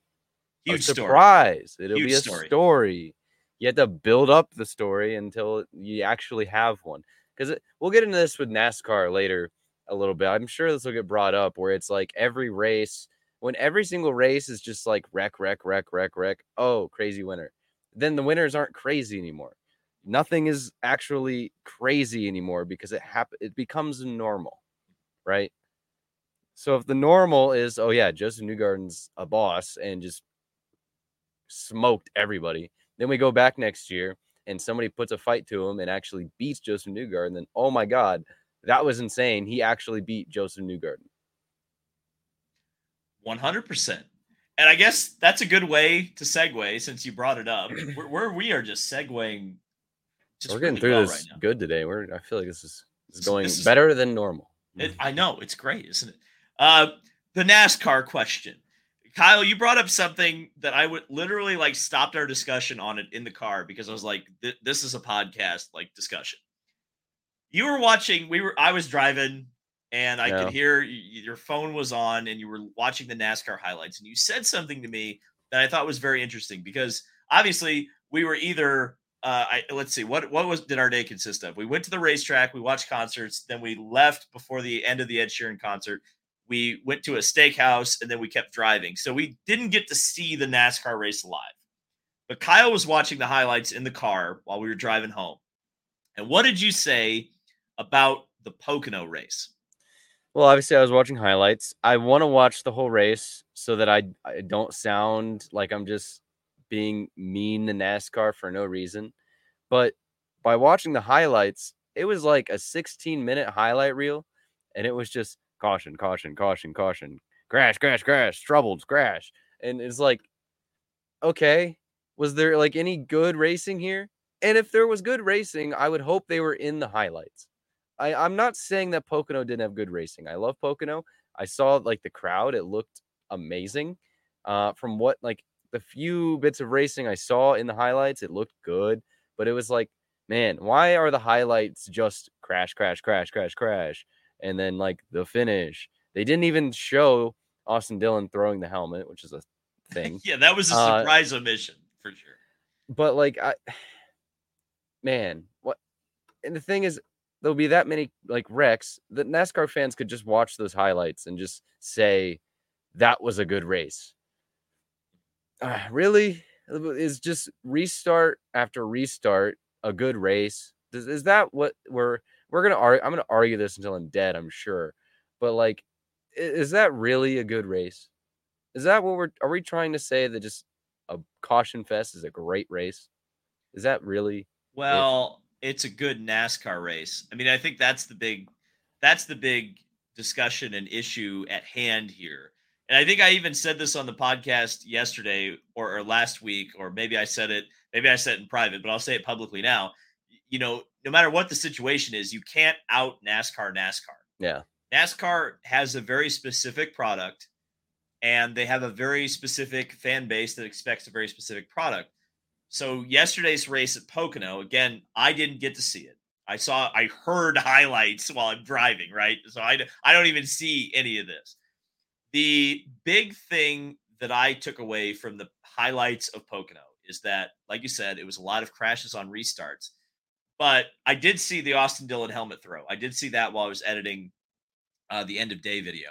huge a surprise. Story. It'll huge be a story. story. You have to build up the story until you actually have one. Because we'll get into this with NASCAR later a little bit. I'm sure this will get brought up where it's like every race, when every single race is just like wreck, wreck, wreck, wreck, wreck. Oh, crazy winner. Then the winners aren't crazy anymore. Nothing is actually crazy anymore because it happen it becomes normal right? So if the normal is, oh yeah, Josef Newgarden's a boss and just smoked everybody, then we go back next year and somebody puts a fight to him and actually beats Josef Newgarden, then oh my god, that was insane. He actually beat Josef Newgarden. 100%. And I guess that's a good way to segue since you brought it up. Where, where we are just segueing. Just We're getting really through well this right good today. We're I feel like this is, this is going this is, better than normal. It, I know it's great, isn't it? Uh, the NASCAR question. Kyle, you brought up something that I would literally like stopped our discussion on it in the car because I was like, this is a podcast like discussion. You were watching, we were, I was driving and I yeah. could hear your phone was on and you were watching the NASCAR highlights and you said something to me that I thought was very interesting because obviously we were either uh, I, let's see what what was did our day consist of? We went to the racetrack, we watched concerts, then we left before the end of the Ed Sheeran concert. We went to a steakhouse and then we kept driving. So we didn't get to see the NASCAR race live. But Kyle was watching the highlights in the car while we were driving home. And what did you say about the Pocono race? Well, obviously, I was watching highlights. I want to watch the whole race so that I, I don't sound like I'm just being mean to NASCAR for no reason. But by watching the highlights, it was like a 16 minute highlight reel, and it was just caution, caution, caution, caution, crash, crash, crash, troubles, crash. And it's like, okay, was there like any good racing here? And if there was good racing, I would hope they were in the highlights. I, I'm not saying that Pocono didn't have good racing. I love Pocono. I saw like the crowd, it looked amazing. Uh, from what like the few bits of racing I saw in the highlights, it looked good, but it was like, man, why are the highlights just crash, crash, crash, crash, crash, and then like the finish? They didn't even show Austin Dillon throwing the helmet, which is a thing. yeah, that was a uh, surprise uh, omission for sure. But like, I, man, what? And the thing is, there'll be that many like wrecks that NASCAR fans could just watch those highlights and just say that was a good race uh, really is just restart after restart a good race. Is, is that what we're we're gonna argue? I'm gonna argue this until I'm dead. I'm sure, but like, is that really a good race? Is that what we're are we trying to say that just a caution fest is a great race? Is that really? Well, it? It's a good NASCAR race. I mean, I think that's the big that's the big discussion and issue at hand here and I think I even said this on the podcast yesterday or, or, last week, or maybe I said it, maybe I said it in private, but I'll say it publicly now. You know, no matter what the situation is, you can't out NASCAR NASCAR. Yeah. NASCAR has a very specific product and they have a very specific fan base that expects a very specific product. So yesterday's race at Pocono, again, I didn't get to see it. I saw, I heard highlights while I'm driving, right? So I, I don't even see any of this the big thing that I took away from the highlights of Pocono is that, like you said, it was a lot of crashes on restarts. But I did see the Austin Dillon helmet throw. I did see that while I was editing uh, the end of day video.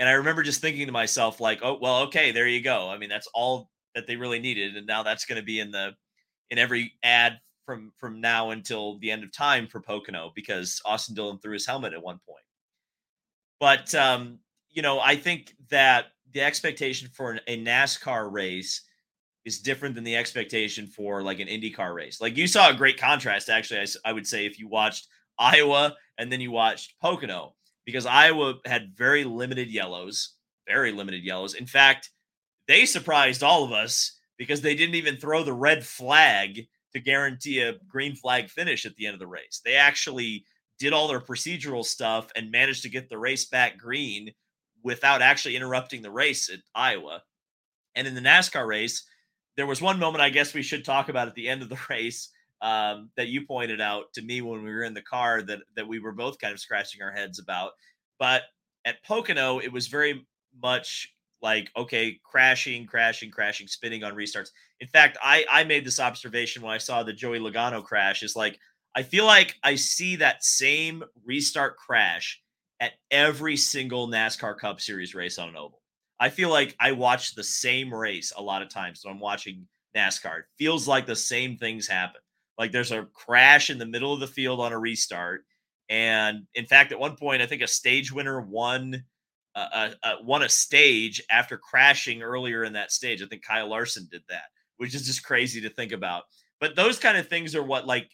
And I remember just thinking to myself, like, oh, well, okay, there you go. I mean, that's all that they really needed. And now that's going to be in the in every ad from from now until the end of time for Pocono because Austin Dillon threw his helmet at one point. But um, you know, I think that the expectation for an, a NASCAR race is different than the expectation for like an IndyCar race. Like you saw a great contrast, actually. I, I would say if you watched Iowa and then you watched Pocono, because Iowa had very limited yellows, very limited yellows. In fact, they surprised all of us because they didn't even throw the red flag to guarantee a green flag finish at the end of the race. They actually did all their procedural stuff and managed to get the race back green without actually interrupting the race at Iowa. And in the NASCAR race, there was one moment I guess we should talk about at the end of the race um, that you pointed out to me when we were in the car that that we were both kind of scratching our heads about. But at Pocono, it was very much like okay, crashing, crashing, crashing, spinning on restarts. In fact, I I made this observation when I saw the Joey Logano crash. Is like I feel like I see that same restart crash at every single NASCAR Cup Series race on an oval. I feel like I watch the same race a lot of times. So I'm watching NASCAR. It feels like the same things happen. Like there's a crash in the middle of the field on a restart. And in fact, at one point, I think a stage winner won uh, uh, won a stage after crashing earlier in that stage. I think Kyle Larson did that, which is just crazy to think about. But those kind of things are what like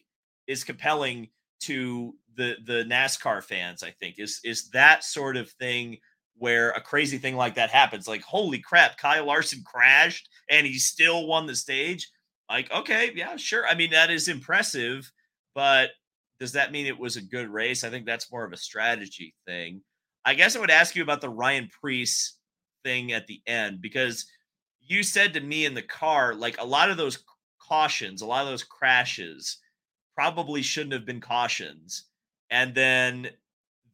is compelling to the the NASCAR fans. I think is is that sort of thing where a crazy thing like that happens. Like, holy crap, Kyle Larson crashed and he still won the stage. Like, okay, yeah, sure. I mean, that is impressive, but does that mean it was a good race? I think that's more of a strategy thing. I guess I would ask you about the Ryan Preece thing at the end because you said to me in the car, like a lot of those cautions, a lot of those crashes probably shouldn't have been cautions. And then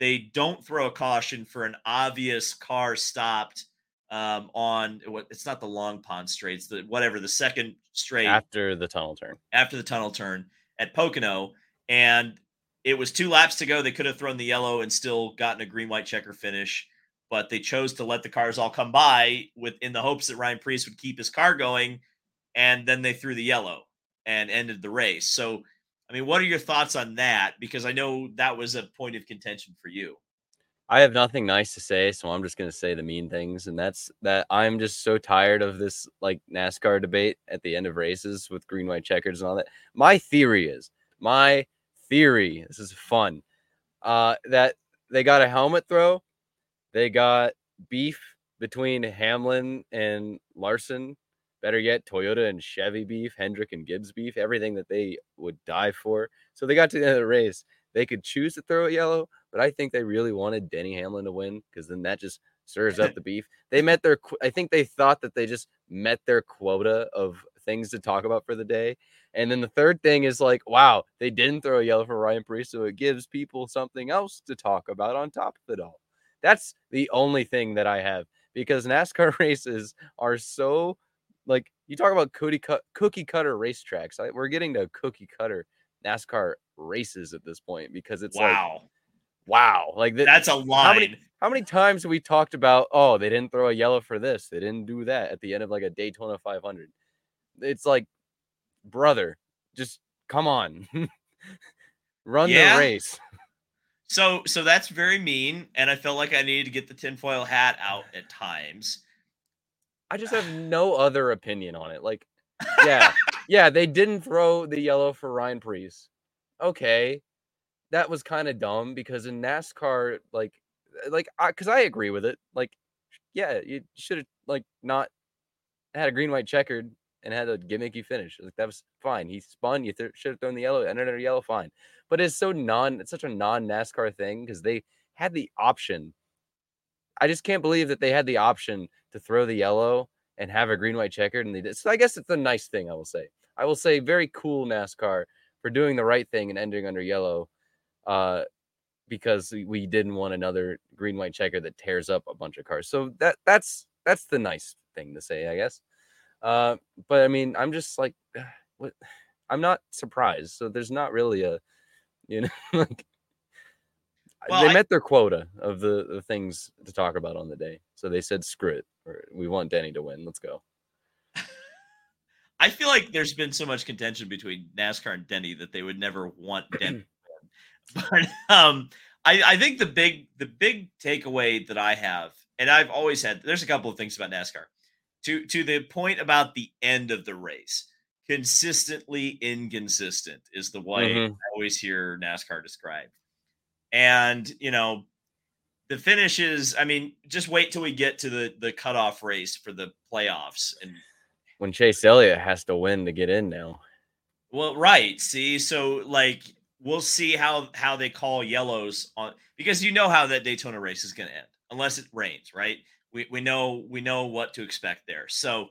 they don't throw a caution for an obvious car stopped um, on what it's not the long pond straights, the whatever the second straight after the tunnel turn. After the tunnel turn at Pocono, and it was two laps to go. They could have thrown the yellow and still gotten a green white checker finish, but they chose to let the cars all come by with in the hopes that Ryan Preece would keep his car going, and then they threw the yellow and ended the race. So I mean, what are your thoughts on that? Because I know that was a point of contention for you. I have nothing nice to say, so I'm just going to say the mean things. And that's that I'm just so tired of this like NASCAR debate at the end of races with green, white checkers and all that. My theory is my theory, this is fun, uh, that they got a helmet throw, they got beef between Hamlin and Larson Better yet, Toyota and Chevy beef, Hendrick and Gibbs beef, everything that they would die for. So they got to the end of the race. They could choose to throw it yellow, but I think they really wanted Denny Hamlin to win because then that just stirs up the beef. They met their, I think they thought that they just met their quota of things to talk about for the day. And then the third thing is like, wow, they didn't throw a yellow for Ryan Preece, so it gives people something else to talk about on top of it all. That's the only thing that I have because NASCAR races are so like you talk about cookie cut cookie cutter racetracks. I, we're getting to cookie cutter NASCAR races at this point because it's wow. like wow, like the, that's a line. How many, how many times have we talked about? Oh, they didn't throw a yellow for this. They didn't do that at the end of like a Daytona 500. It's like, brother, just come on, run yeah. the race. So, so that's very mean, and I felt like I needed to get the tinfoil hat out at times. I just have no other opinion on it. Like, yeah, yeah, they didn't throw the yellow for Ryan Preece. Okay, that was kind of dumb because in NASCAR, like, uh, like, because I, I, agree with it. Like, yeah, you should have like not had a green white checkered and had a gimmicky finish. Like that was fine. He spun. You th- should have thrown the yellow and another yellow. Fine, but it's so non. It's such a non NASCAR thing because they had the option. I just can't believe that they had the option to throw the yellow and have a green white checkered and they did. So I guess it's a nice thing, I will say. I will say very cool NASCAR for doing the right thing and ending under yellow. Uh because we didn't want another green white checker that tears up a bunch of cars. So that that's that's the nice thing to say, I guess. Uh, but I mean, I'm just like, what? I'm not surprised. So there's not really a, you know, like well, they I, met their quota of the, the things to talk about on the day. So they said, screw it. Or we want Denny to win. Let's go. I feel like there's been so much contention between NASCAR and Denny that they would never want Denny. but um, I, I think the big the big takeaway that I have, and I've always had, there's a couple of things about NASCAR. To to the point about the end of the race, consistently inconsistent is the way mm-hmm. I always hear NASCAR described. And, you know, the finishes, I mean, just wait till we get to the the cutoff race for the playoffs. And when Chase Elliott has to win to get in now. Well, right. See, so like we'll see how how they call yellows on because you know how that Daytona race is going to end unless it rains, right? We we know we know what to expect there. So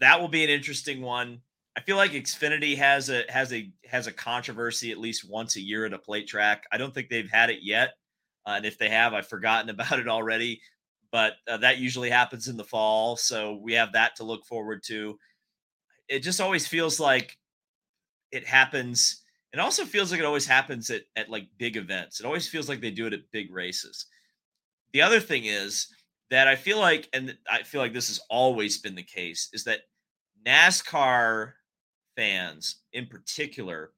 that will be an interesting one. I feel like Xfinity has a has a has a controversy at least once a year at a plate track. I don't think they've had it yet, uh, and if they have, I've forgotten about it already. But uh, that usually happens in the fall, so we have that to look forward to. It just always feels like it happens. It also feels like it always happens at at like big events. It always feels like they do it at big races. The other thing is that I feel like, and I feel like this has always been the case, is that NASCAR fans in particular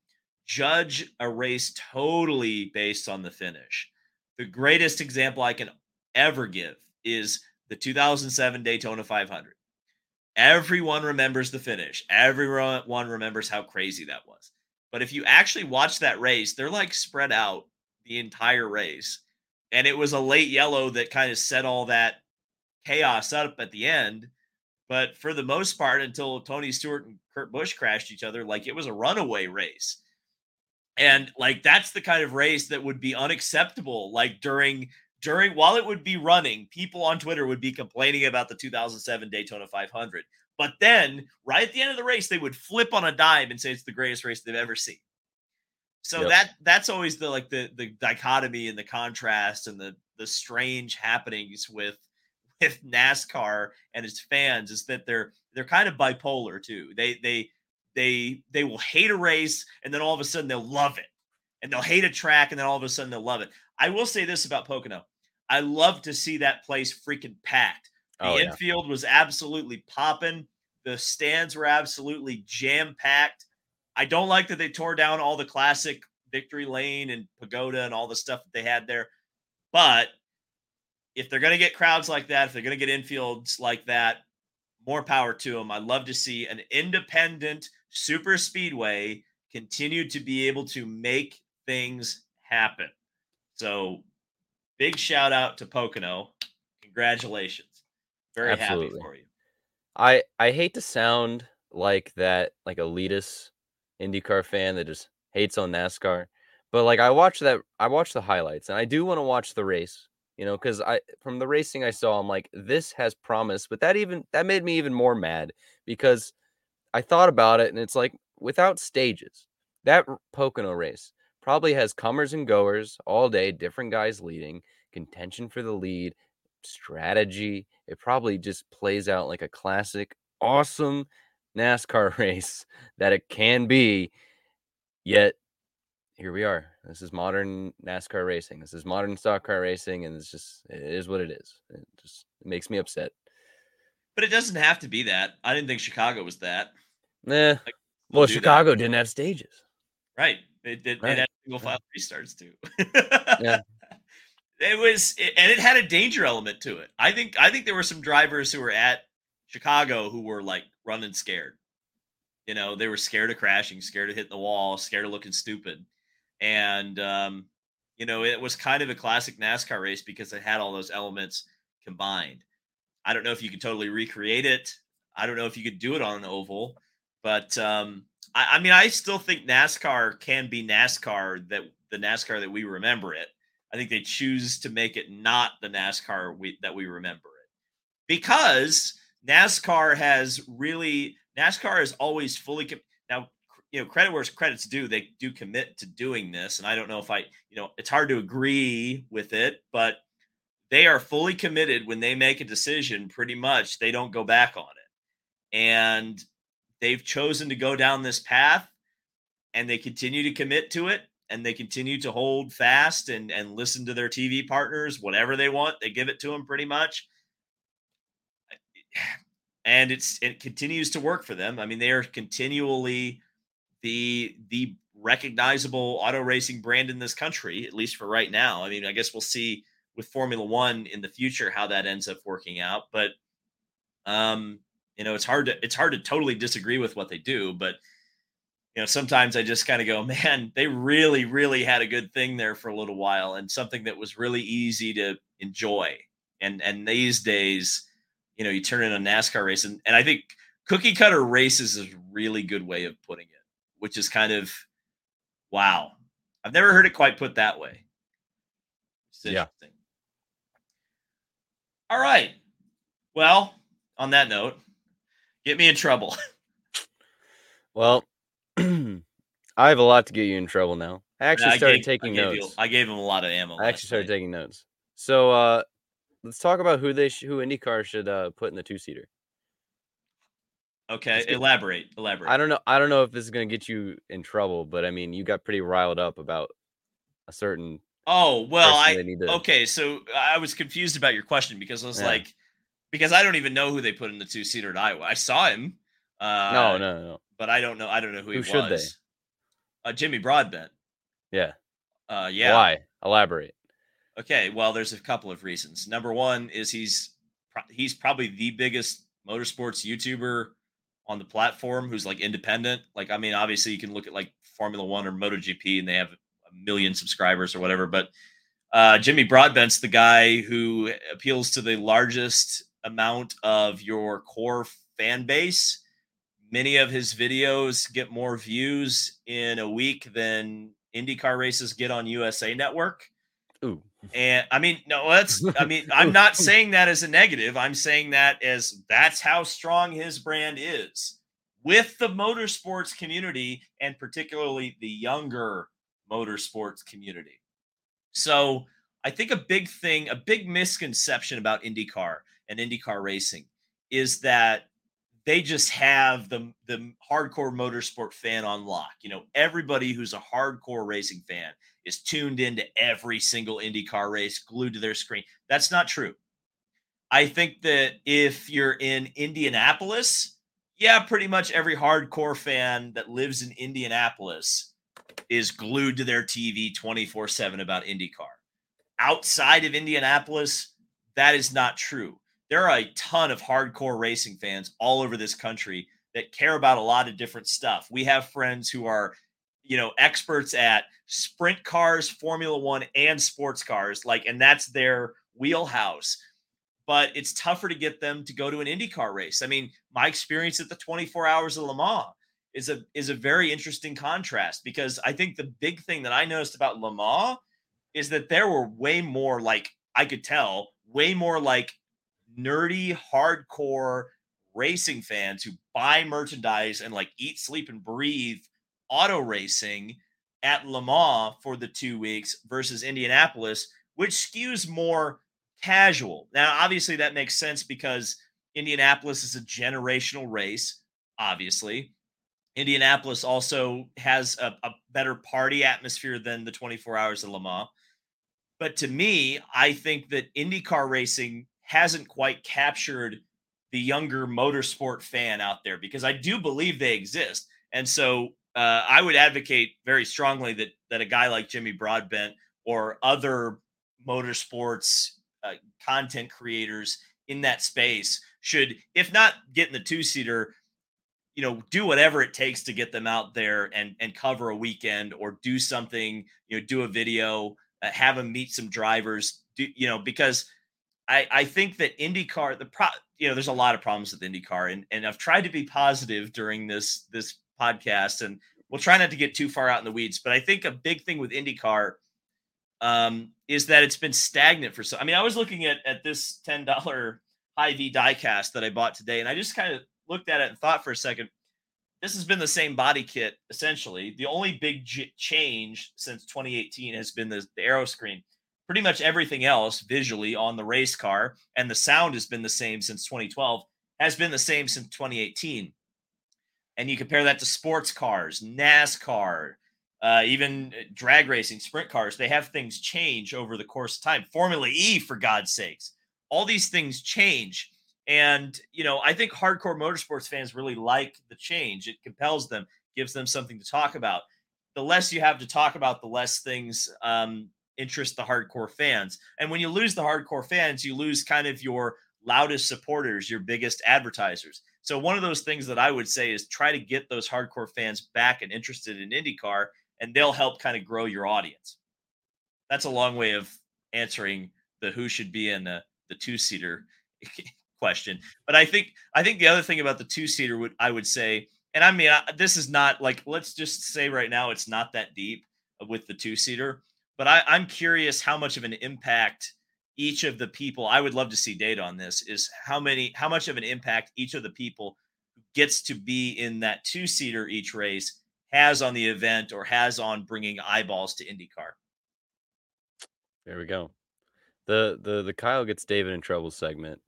judge a race totally based on the finish. The greatest example I can ever give is the 2007 Daytona 500. Everyone remembers the finish. Everyone remembers how crazy that was. But if you actually watch that race, they're like spread out the entire race. And it was a late yellow that kind of set all that chaos up at the end. But for the most part, until Tony Stewart and Kurt Busch crashed each other, like it was a runaway race. And like that's the kind of race that would be unacceptable. Like during during while it would be running, people on Twitter would be complaining about the 2007 Daytona 500. But then, right at the end of the race, they would flip on a dime and say it's the greatest race they've ever seen. So yep. that that's always the like the the dichotomy and the contrast and the the strange happenings with with NASCAR and its fans is that they're they're kind of bipolar too. They they they they will hate a race and then all of a sudden they'll love it. And they'll hate a track and then all of a sudden they'll love it. I will say this about Pocono. I love to see that place freaking packed. The oh, infield yeah. was absolutely popping. The stands were absolutely jam packed. I don't like that they tore down all the classic Victory Lane and Pagoda and all the stuff that they had there. But if they're going to get crowds like that, if they're going to get infields like that, more power to them. I'd love to see an independent super speedway continue to be able to make things happen. So, big shout out to Pocono. Congratulations. Very Absolutely. happy for you. I I hate to sound like that like elitist IndyCar fan that just hates on NASCAR, but like I watched that I watched the highlights and I do want to watch the race you know because i from the racing i saw i'm like this has promise but that even that made me even more mad because i thought about it and it's like without stages that pocono race probably has comers and goers all day different guys leading contention for the lead strategy it probably just plays out like a classic awesome nascar race that it can be yet here we are. This is modern NASCAR racing. This is modern stock car racing, and it's just it is what it is. It just it makes me upset. But it doesn't have to be that. I didn't think Chicago was that. Nah. Like, well, Chicago that. didn't have stages. Right. It did. Right. It had single file restarts too. yeah. It was, and it had a danger element to it. I think. I think there were some drivers who were at Chicago who were like running scared. You know, they were scared of crashing, scared of hitting the wall, scared of looking stupid and um, you know it was kind of a classic NASCAR race because it had all those elements combined. I don't know if you could totally recreate it. I don't know if you could do it on an oval, but um, I, I mean, I still think NASCAR can be NASCAR that the NASCAR that we remember it. I think they choose to make it not the NASCAR we, that we remember it because NASCAR has really NASCAR is always fully now you know, credit where credit's due. They do commit to doing this, and I don't know if I, you know, it's hard to agree with it, but they are fully committed when they make a decision. Pretty much, they don't go back on it, and they've chosen to go down this path, and they continue to commit to it, and they continue to hold fast and and listen to their TV partners, whatever they want, they give it to them pretty much. And it's it continues to work for them. I mean, they are continually the the recognizable auto racing brand in this country, at least for right now. I mean, I guess we'll see with Formula One in the future how that ends up working out. But um, you know, it's hard to it's hard to totally disagree with what they do, but you know, sometimes I just kind of go, man, they really, really had a good thing there for a little while and something that was really easy to enjoy. And and these days, you know, you turn in a NASCAR race, and, and I think cookie cutter races is a really good way of putting it which is kind of wow. I've never heard it quite put that way. Yeah. All right. Well, on that note, get me in trouble. Well, I have a lot to get you in trouble now. I actually I started gave- taking I gave you- notes. I gave him a lot of ammo. I actually started night. taking notes. So uh let's talk about who they sh- who IndyCar should uh put in the two seater. Okay, elaborate. Elaborate. I don't know. I don't know if this is gonna get you in trouble, but I mean, you got pretty riled up about a certain. Oh well, I they need to- okay. So I was confused about your question because I was Yeah. like, because I don't even know who they put in the two seater at Iowa. I saw him. Uh, no, no, no. but I don't know. I don't know who, Who he should they? was. Uh, Jimmy Broadbent. Yeah. Uh, yeah. Why? Elaborate. Okay. Well, there's a couple of reasons. Number one is he's he's probably the biggest motorsports YouTuber on the platform who's like independent. Like, I mean, obviously you can look at like Formula One or MotoGP and they have a million subscribers or whatever, but uh, Jimmy Broadbent's the guy who appeals to the largest amount of your core fan base. Many of his videos get more views in a week than IndyCar races get on USA Network. Ooh. And I mean, no, that's, I mean, I'm not saying that as a negative. I'm saying that as that's how strong his brand is with the motorsports community and particularly the younger motorsports community. So I think a big thing, a big misconception about IndyCar and IndyCar racing is that they just have the the hardcore motorsport fan on lock. You know, everybody who's a hardcore racing fan is tuned into every single IndyCar race, glued to their screen. That's not true. I think that if you're in Indianapolis, yeah, pretty much every hardcore fan that lives in Indianapolis is glued to their TV 24 7 about IndyCar. Outside of Indianapolis, that is not true. There are a ton of hardcore racing fans all over this country that care about a lot of different stuff. We have friends who are, you know, experts at sprint cars, Formula One, and sports cars, like, and that's their wheelhouse. But it's tougher to get them to go to an IndyCar race. I mean, my experience at the 24 Hours of Le Mans is a is a very interesting contrast because I think the big thing that I noticed about Le Mans is that there were way more like I could tell way more like nerdy hardcore racing fans who buy merchandise and like eat sleep and breathe auto racing at Le Mans for the 2 weeks versus Indianapolis which skews more casual. Now obviously that makes sense because Indianapolis is a generational race obviously Indianapolis also has a, a, better party atmosphere than the 24 hours of Le Mans. But to me, I think that IndyCar racing hasn't quite captured the younger motorsport fan out there because I do believe they exist. And so uh, I would advocate very strongly that that a guy like Jimmy Broadbent or other motorsports uh, content creators in that space should, if not get in the two seater, you know do whatever it takes to get them out there and and cover a weekend or do something you know do a video uh, have them meet some drivers do you know because i i think that indycar the pro you know there's a lot of problems with indycar and and i've tried to be positive during this this podcast and we'll try not to get too far out in the weeds but i think a big thing with indycar um is that it's been stagnant for so i mean i was looking at at this $10 Hy-Vee diecast that i bought today and i just kind of looked at it and thought for a second, this has been the same body kit essentially. The only big j- change since 2018 has been the, the aero screen. Pretty much everything else visually on the race car and the sound has been the same since 2012, has been the same since 2018. And you compare that to sports cars, NASCAR, uh, even drag racing, sprint cars, they have things change over the course of time. Formula E, for God's sakes, all these things change. And, you know, I think hardcore motorsports fans really like the change. It compels them, gives them something to talk about. The less you have to talk about, the less things um, interest the hardcore fans. And when you lose the hardcore fans, you lose kind of your loudest supporters, your biggest advertisers. So, one of those things that I would say is try to get those hardcore fans back and interested in IndyCar, and they'll help kind of grow your audience. That's a long way of answering the who should be in the, the two seater question. But I think I think the other thing about the two seater would I would say, and I mean I, this is not like let's just say right now it's not that deep. with the two seater. But I, I'm curious how much of an impact each of the people I would love to see data on this is how many how much of an impact each of the people gets to be in that two seater each race has on the event or has on bringing eyeballs to IndyCar. There we go. The the the Kyle gets David in trouble segment.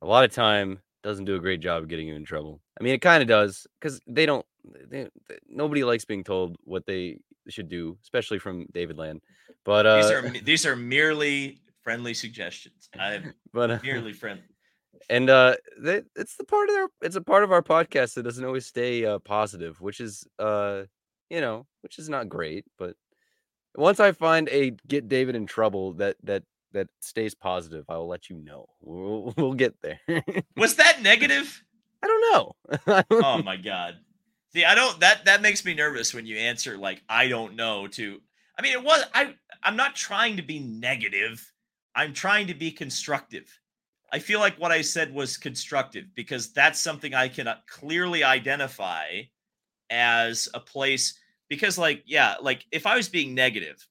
A lot of time doesn't do a great job of getting you in trouble. I mean, it kind of does because they don't. They, they, nobody likes being told what they should do, especially from David Land. But uh, these are these are merely friendly suggestions. I'm but uh, merely friendly. And uh, they, it's the part of their. It's a part of our podcast that doesn't always stay uh, positive, which is uh, you know, which is not great. But once I find a get David in trouble that that that stays positive, I will let you know. We'll, we'll get there. Was that negative? I don't know. oh my god. See, I don't that that makes me nervous when you answer like I don't know to I mean it was I I'm not trying to be negative. I'm trying to be constructive. I feel like what I said was constructive because that's something I can uh, clearly identify as a place because like yeah, like if I was being negative,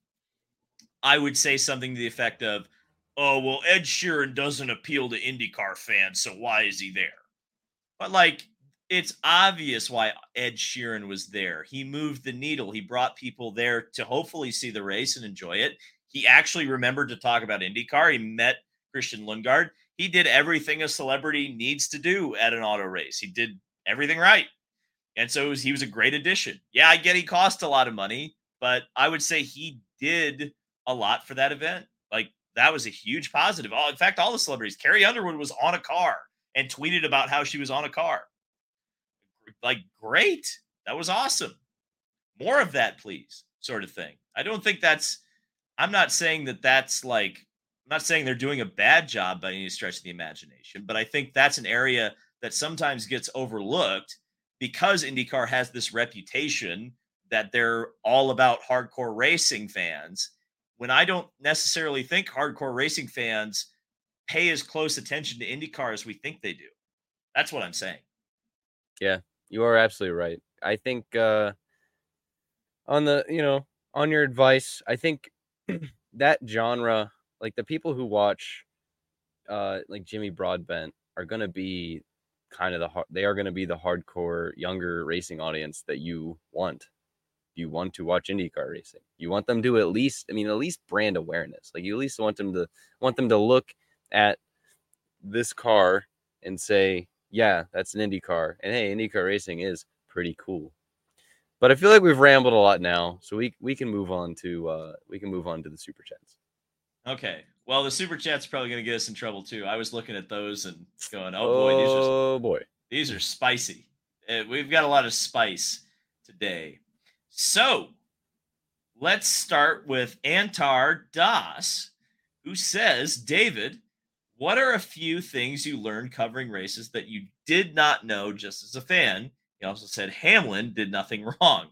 I would say something to the effect of, "Oh, well, Ed Sheeran doesn't appeal to IndyCar fans, so why is he there?" But like, it's obvious why Ed Sheeran was there. He moved the needle. He brought people there to hopefully see the race and enjoy it. He actually remembered to talk about IndyCar. He met Christian Lundgaard. He did everything a celebrity needs to do at an auto race. He did everything right. And so was, he was a great addition. Yeah, I get he cost a lot of money, but I would say he did a lot for that event. Like that was a huge positive. In fact, all the celebrities. Carrie Underwood was on a car and tweeted about how she was on a car. Like, great. That was awesome. More of that, please, sort of thing. I don't think that's, I'm not saying that that's like, I'm not saying they're doing a bad job by any stretch of the imagination, but I think that's an area that sometimes gets overlooked because IndyCar has this reputation that they're all about hardcore racing fans when I don't necessarily think hardcore racing fans pay as close attention to IndyCar as we think they do. That's what I'm saying. Yeah, you are absolutely right. I think uh on the, you know, on your advice, I think that genre, like the people who watch uh like Jimmy Broadbent are to be kind of the hard. they are to be the hardcore younger racing audience that you want you want to watch IndyCar racing. You want them to at least, I mean, at least brand awareness. Like you at least want them to want them to look at this car and say, yeah, that's an Indy car. And hey, IndyCar racing is pretty cool. But I feel like we've rambled a lot now, so we we can move on to uh we can move on to the super chats. Okay. Well, the super chat's probably going to get us in trouble too. I was looking at those and going, "Oh boy, these are oh boy, these are spicy." Uh, we've got a lot of spice today. So let's start with Antar Das, who says, David, what are a few things you learned covering races that you did not know just as a fan? He also said Hamlin did nothing wrong.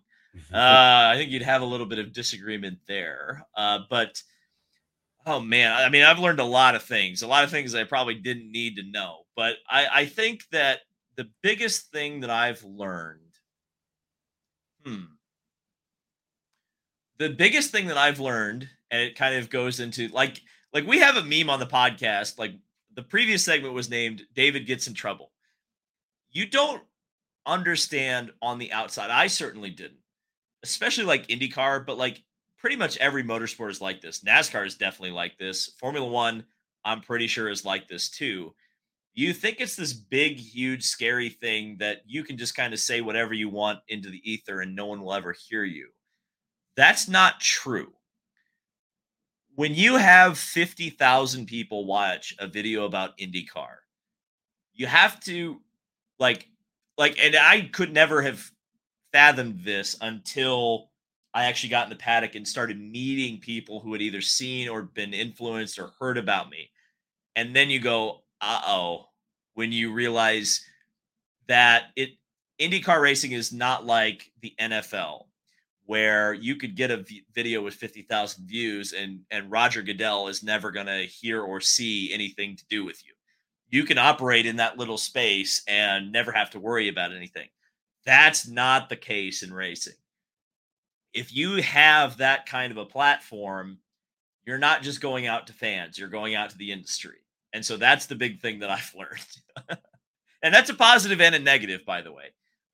uh, I think you'd have a little bit of disagreement there. Uh, but oh man, I mean, I've learned a lot of things, a lot of things I probably didn't need to know. But I, I think that the biggest thing that I've learned, hmm, the biggest thing that I've learned, and it kind of goes into like like we have a meme on the podcast. Like the previous segment was named David Gets in Trouble. You don't understand on the outside. I certainly didn't, especially like IndyCar, but like pretty much every motorsport is like this. NASCAR is definitely like this. Formula One, I'm pretty sure, is like this too. You think it's this big, huge, scary thing that you can just kind of say whatever you want into the ether and no one will ever hear you. That's not true. When you have 50,000 people watch a video about IndyCar, you have to like like and I could never have fathomed this until I actually got in the paddock and started meeting people who had either seen or been influenced or heard about me. And then you go, uh-oh, when you realize that it IndyCar racing is not like the NFL where you could get a video with 50,000 views and and Roger Goodell is never going to hear or see anything to do with you. You can operate in that little space and never have to worry about anything. That's not the case in racing. if you have that kind of a platform, you're not just going out to fans, you're going out to the industry. And so that's the big thing that I've learned. and that's a positive and a negative, by the way.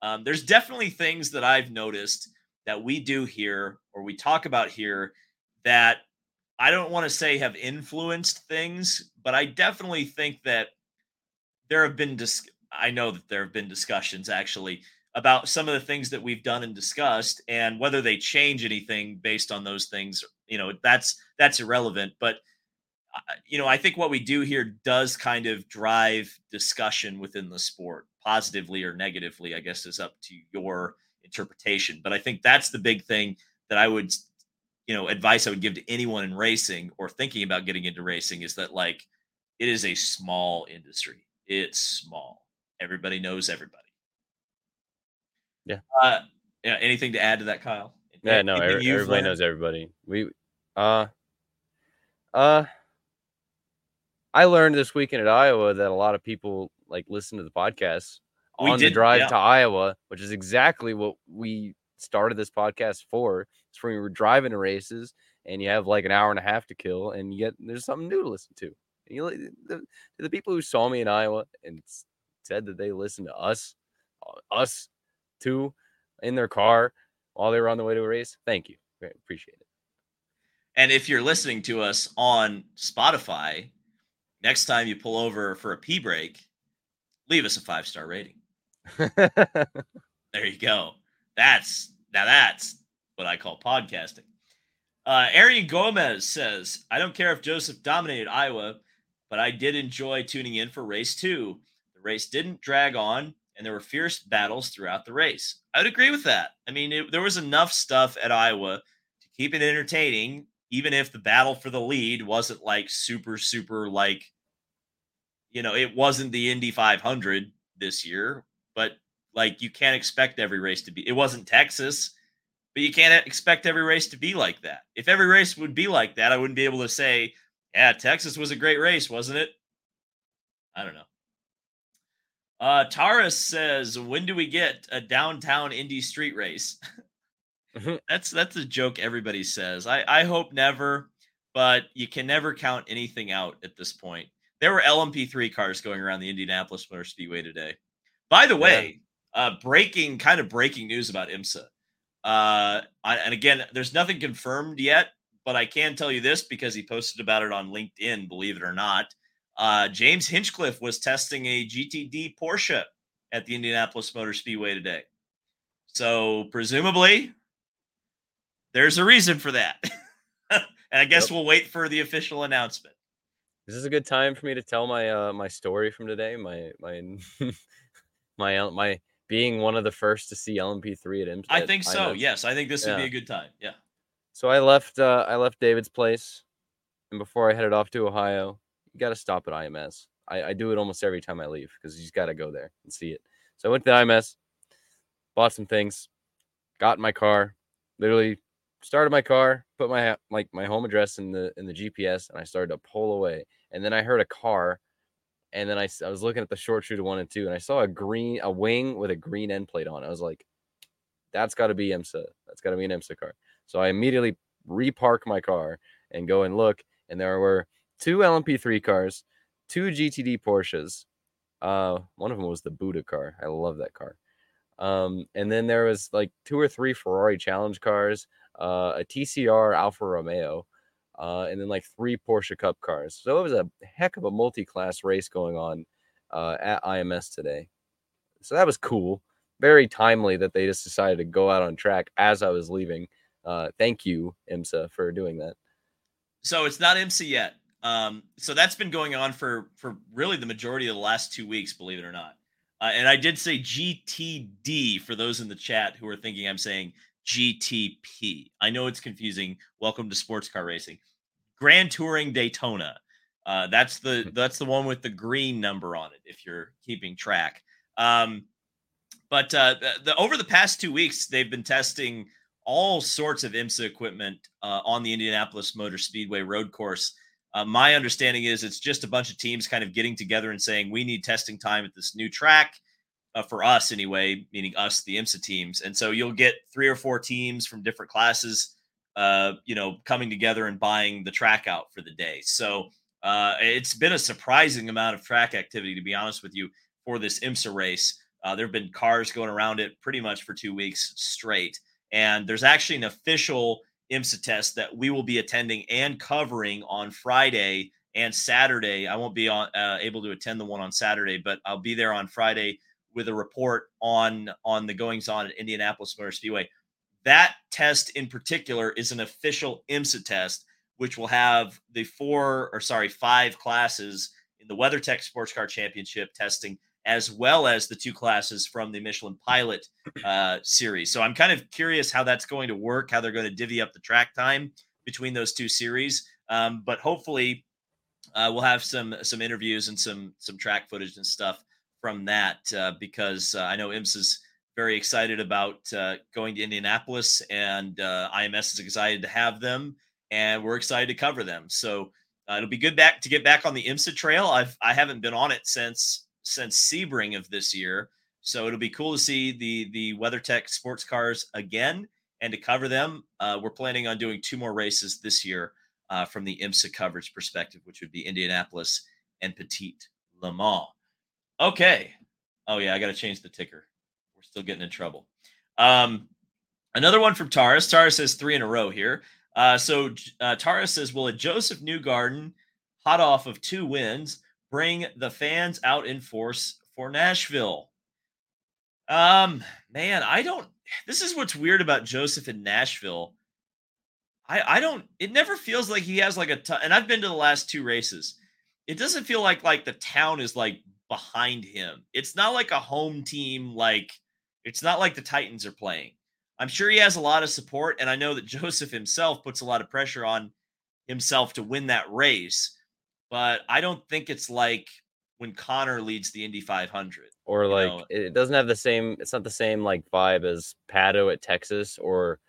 Um, there's definitely things that I've noticed that we do here or we talk about here that I don't want to say have influenced things, but I definitely think that there have been dis- I know that there have been discussions actually about some of the things that we've done and discussed and whether they change anything based on those things, you know, that's that's irrelevant, but uh, you know, I think what we do here does kind of drive discussion within the sport, positively or negatively, I guess is up to your interpretation. But I think that's the big thing that I would, you know, advice I would give to anyone in racing or thinking about getting into racing is that like it is a small industry. It's small. Everybody knows everybody. Yeah. Uh, yeah. Anything to add to that, Kyle? Yeah, no, every, everybody knows everybody. We, uh, uh, I learned this weekend at Iowa that a lot of people like listen to the podcast we on did, the drive yeah. to Iowa, which is exactly what we started this podcast for. It's when we were driving to races and you have like an hour and a half to kill and yet there's something new to listen to. And you the, the people who saw me in Iowa and said that they listened to us, uh, us two, in their car while they were on the way to a race. Thank you. Appreciate it. And if you're listening to us on Spotify, next time you pull over for a pee break, leave us a five star rating. there you go. That's now that's what I call podcasting. Uh, Arian Gomez says, I don't care if Josef dominated Iowa, but I did enjoy tuning in for race two. The race didn't drag on, and there were fierce battles throughout the race. I would agree with that. I mean, it, there was enough stuff at Iowa to keep it entertaining, even if the battle for the lead wasn't like super, super like you know, it wasn't the Indy 500 this year, but like you can't expect every race to be. It wasn't Texas, but you can't expect every race to be like that. If every race would be like that, I wouldn't be able to say, yeah, Texas was a great race, wasn't it? I don't know. Uh, Taurus says, when do we get a downtown Indy street race? Mm-hmm. that's that's a joke everybody says. I, I hope never, but you can never count anything out at this point. There were LMP3 cars going around the Indianapolis Motor Speedway today. By the way, yeah. uh, breaking kind of breaking news about IMSA. Uh, and again, there's nothing confirmed yet, but I can tell you this because he posted about it on LinkedIn. Believe it or not, uh, James Hinchcliffe was testing a GTD Porsche at the Indianapolis Motor Speedway today. So presumably, there's a reason for that. and I guess yep. we'll wait for the official announcement. This Is this a good time for me to tell my uh my story from today? My my my my being one of the first to see LMP3 at IMSA. I think so. Yes, I think this would be a good time. Yeah. So I left uh I left David's place, and before I headed off to Ohio, you got to stop at IMS. I, I do it almost every time I leave because you just got to go there and see it. So I went to the IMS, bought some things, got in my car, literally started my car, put my like my home address in the in the GPS, and I started to pull away. And then I heard a car, and then I, I was looking at the short shooter one and two, and I saw a green a wing with a green end plate on. I was like, that's got to be IMSA. That's got to be an IMSA car. So I immediately repark my car and go and look, and there were two LMP3 cars, two GTD Porsches. Uh, one of them was the Buddha car. I love that car. Um, and then there was like two or three Ferrari challenge cars, uh, a TCR Alfa Romeo, uh, and then like three Porsche Cup cars. So it was a heck of a multi-class race going on uh, at IMS today. So that was cool. Very timely that they just decided to go out on track as I was leaving. Uh, thank you, IMSA, for doing that. So it's not IMSA yet. Um, so that's been going on for for really the majority of the last two weeks, believe it or not. Uh, and I did say GTD for those in the chat who are thinking I'm saying GTP. I know it's confusing. Welcome to sports car racing. Grand Touring Daytona. Uh, that's the hmm. that's the one with the green number on it. If you're keeping track. Um, but uh, the, over the past two weeks, they've been testing all sorts of IMSA equipment uh, on the Indianapolis Motor Speedway road course. Uh, my understanding is it's just a bunch of teams kind of getting together and saying we need testing time at this new track. uh, for us anyway, meaning us, the IMSA teams. And so you'll get three or four teams from different classes, uh, you know, coming together and buying the track out for the day. So uh, it's been a surprising amount of track activity, to be honest with you, for this IMSA race. Uh, there have been cars going around it pretty much for two weeks straight. And there's actually an official IMSA test that we will be attending and covering on Friday and Saturday. I won't be on, uh, able to attend the one on Saturday, but I'll be there on Friday with a report on on the goings on at Indianapolis Motor Speedway. That test in particular is an official IMSA test, which will have the four or sorry five classes in the WeatherTech Sports Car Championship testing, as well as the two classes from the Michelin Pilot uh, series. So I'm kind of curious how that's going to work, how they're going to divvy up the track time between those two series. Um, but hopefully, uh, we'll have some some interviews and some some track footage and stuff from that uh, because uh, I know IMS is very excited about uh, going to Indianapolis, and uh, IMS is excited to have them, and we're excited to cover them. So it'll be good back to get back on the IMSA trail. I've I haven't been on it since since Sebring of this year, so it'll be cool to see the the WeatherTech sports cars again and to cover them. Uh, we're planning on doing two more races this year from the IMSA coverage perspective, which would be Indianapolis and Petit Le Mans. Okay. Oh yeah, I got to change the ticker. We're still getting in trouble. Um, another one from Taurus. Taurus says three in a row here. Uh, so uh, Taurus says, "Will a Josef Newgarden, hot off of two wins, bring the fans out in force for Nashville?" Um, man, I don't. This is what's weird about Josef in Nashville. I I don't. It never feels like he has like a. T- and I've been to the last two races. It doesn't feel like like the town is like behind him. It's not like a home team, like it's not like the Titans are playing. I'm sure he has a lot of support, and I know that Josef himself puts a lot of pressure on himself to win that race. But I don't think it's like when Conor leads the Indy 500. Or like know? it doesn't have the same. It's not the same like vibe as Pato at Texas, or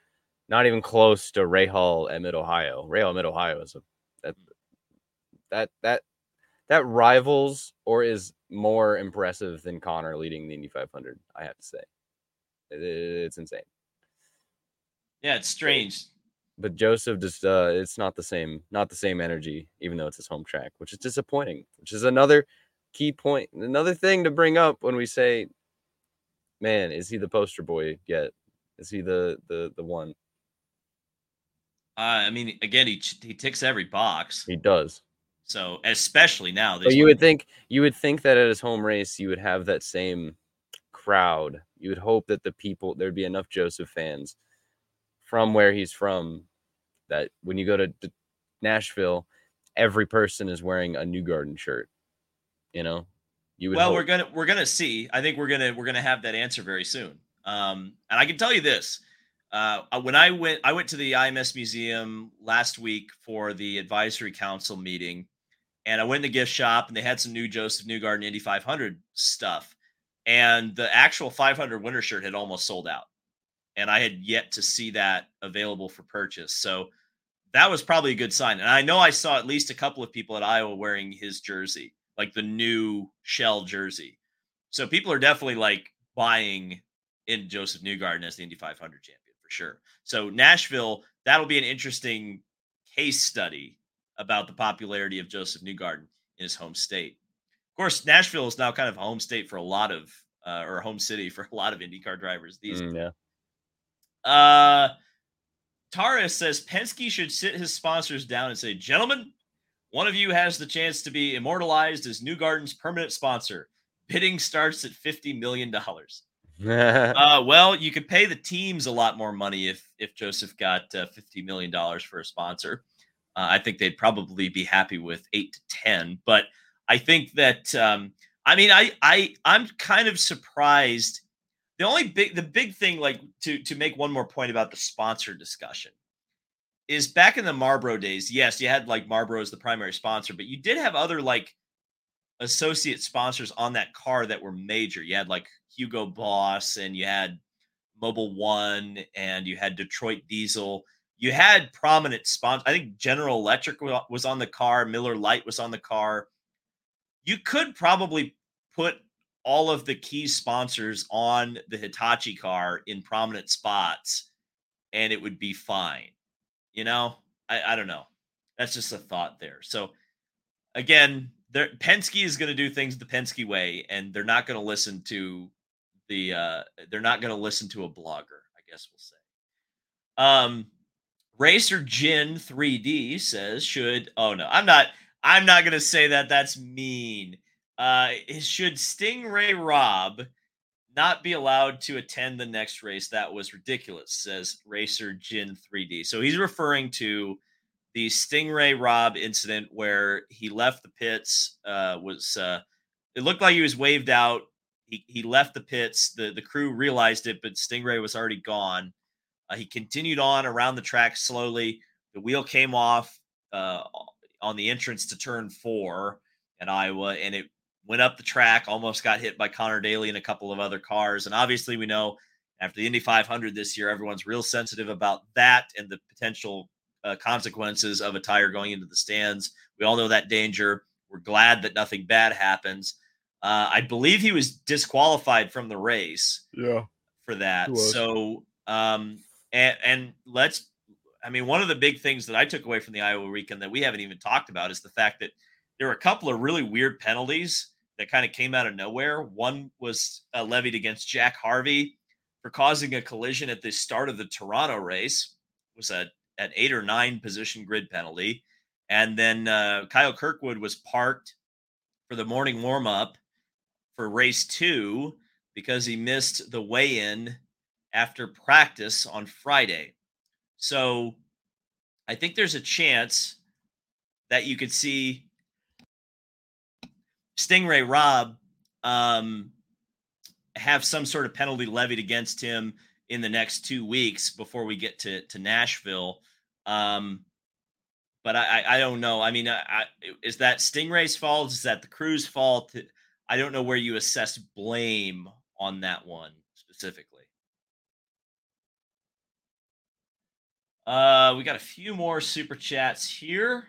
not even close to Rahal at Mid Ohio. Rahal Mid Ohio is a that mm. that that that rivals or is more impressive than Conor leading the Indy 500. I have to say, it, it's insane. Yeah, it's strange. But Josef just uh it's not the same, not the same energy, even though it's his home track, which is disappointing. Which is another key point, another thing to bring up when we say, "Man, is he the poster boy yet? Is he the the the one?" Uh, I mean, again, he he ticks every box. He does. So especially now, but you would think you would think that at his home race you would have that same crowd. You would hope that the people there'd be enough Josef fans from where he's from that when you go to Nashville, every person is wearing a Newgarden shirt. You know, you would. Well, hope. we're gonna we're gonna see. I think we're gonna we're gonna have that answer very soon. Um, and I can tell you this: uh, when I went, I went to the IMS museum last week for the advisory council meeting, and I went in the gift shop and they had some new Josef Newgarden Indy 500 stuff. And the actual 500 winter shirt had almost sold out. And I had yet to see that available for purchase. So that was probably a good sign. And I know I saw at least a couple of people at Iowa wearing his jersey, like the new shell jersey. So people are definitely like buying in Josef Newgarden as the Indy 500 champion for sure. So Nashville, that'll be an interesting case study about the popularity of Josef Newgarden in his home state. Of course, Nashville is now kind of a home state for a lot of, uh, or a home city for a lot of IndyCar drivers these mm, Yeah. Uh, Taurus says Penske should sit his sponsors down and say, gentlemen, one of you has the chance to be immortalized as Newgarden's permanent sponsor. Bidding starts at $50 million. uh, well, you could pay the teams a lot more money if if Josef got uh, $50 million for a sponsor. Uh, I think they'd probably be happy with eight to ten. But I think that um, I mean I I I'm kind of surprised. The only big the big thing like to to make one more point about the sponsor discussion is back in the Marlboro days. Yes, you had like Marlboro as the primary sponsor, but you did have other like associate sponsors on that car that were major. You had like Hugo Boss and you had Mobil One and you had Detroit Diesel you had prominent sponsors. I think General Electric was on the car, Miller Lite was on the car. You could probably put all of the key sponsors on the Hitachi car in prominent spots and it would be fine. You know, I, I don't know. That's just a thought there. So again, there Penske is going to do things the Penske way, and they're not going to listen to the uh they're not going to listen to a blogger, I guess we'll say. Um Racer Jin 3D says should oh no, I'm not I'm not going to say that that's mean. Uh, should Sting Ray Robb not be allowed to attend the next race? That was ridiculous, says Racer Jin 3D. So he's referring to the Sting Ray Robb incident where he left the pits. Uh, was uh, it looked like he was waved out? He, he left the pits. The the crew realized it, but Stingray was already gone. Uh, he continued on around the track slowly. The wheel came off uh, on the entrance to turn four at Iowa, and it went up the track, almost got hit by Conor Daly and a couple of other cars. And obviously, we know after the Indy 500 this year, everyone's real sensitive about that and the potential uh, consequences of a tire going into the stands. We all know that danger. We're glad that nothing bad happens. Uh, I believe he was disqualified from the race. Yeah. For that. So, um, and, and let's, I mean, one of the big things that I took away from the Iowa weekend that we haven't even talked about is the fact that there were a couple of really weird penalties that kind of came out of nowhere. One was uh, levied against Jack Harvey for causing a collision at the start of the Toronto race. It was a an eight or nine position grid penalty, and then uh, Kyle Kirkwood was parked for the morning warm up for race two because he missed the weigh in after practice on Friday. So I think there's a chance that you could see Sting Ray Robb um, have some sort of penalty levied against him in the next two weeks before we get to to Nashville. Um, but I, I don't know. I mean, I, I, is that Stingray's fault? Is that the crew's fault? I don't know where you assess blame on that one specifically. Uh, we got a few more super chats here.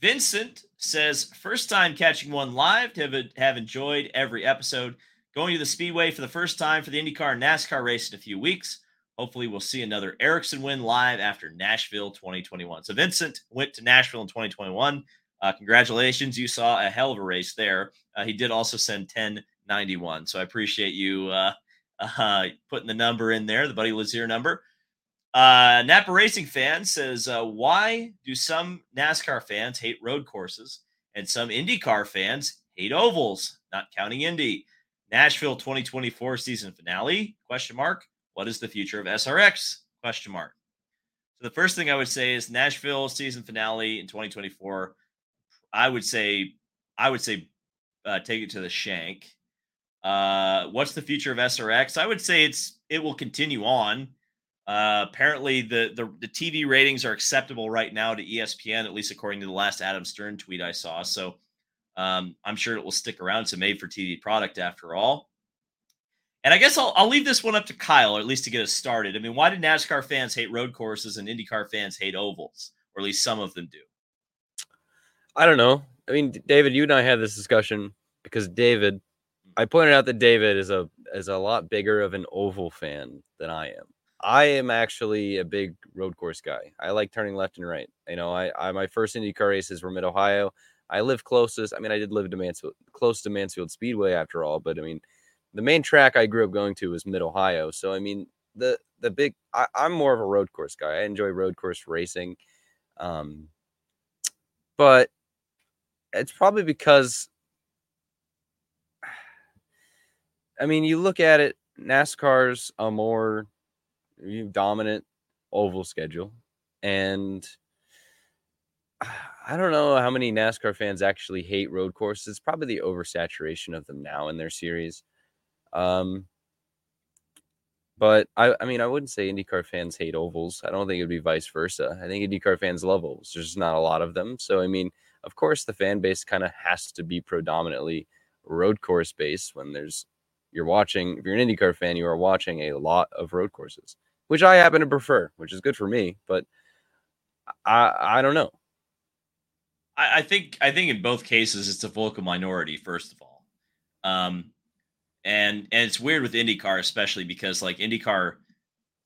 Vincent says, first time catching one live, have, have enjoyed every episode. Going to the Speedway for the first time for the IndyCar and NASCAR race in a few weeks. Hopefully, we'll see another Ericsson win live after Nashville 2021. So, Vincent went to Nashville in 2021. Uh, congratulations. You saw a hell of a race there. Uh, he did also send 1091. So, I appreciate you uh, uh putting the number in there, the Buddy Lazier number. Uh, Napa Racing fan says, uh, Why do some NASCAR fans hate road courses and some IndyCar fans hate ovals? Not counting Indy. Nashville 2024 season finale? Question mark. What is the future of SRX? Question mark. So the first thing I would say is Nashville season finale in 2024. I would say, I would say, uh, take it to the shank. Uh, what's the future of SRX? I would say it's it will continue on. Uh, apparently, the, the the TV ratings are acceptable right now to ESPN, at least according to the last Adam Stern tweet I saw. So um, I'm sure it will stick around. It's a made for TV product after all. And I guess I'll, I'll leave this one up to Kyle, or at least to get us started. I mean, why do NASCAR fans hate road courses and IndyCar fans hate ovals, or at least some of them do? I don't know. I mean, David, you and I had this discussion because David, I pointed out that David is a is a lot bigger of an oval fan than I am. I am actually a big road course guy. I like turning left and right. You know, I, I my first IndyCar races were Mid Ohio. I live closest. I mean, I did live to Mansfield, close to Mansfield Speedway after all. But I mean, the main track I grew up going to was Mid Ohio. So I mean, the the big. I, am more of a road course guy. I enjoy road course racing, um, but it's probably because. I mean, you look at it. NASCAR's a more dominant oval schedule. And I don't know how many NASCAR fans actually hate road courses. It's probably the oversaturation of them now in their series. Um, but I, I mean, I wouldn't say IndyCar fans hate ovals. I don't think it'd be vice versa. I think IndyCar fans love ovals. There's just not a lot of them. So, I mean, of course, the fan base kind of has to be predominantly road course based when there's you're watching. If you're an IndyCar fan, you are watching a lot of road courses which I happen to prefer, which is good for me. But I I don't know. I, I think I think in both cases it's a vocal minority. First of all, Um, and and it's weird with IndyCar, especially because like IndyCar,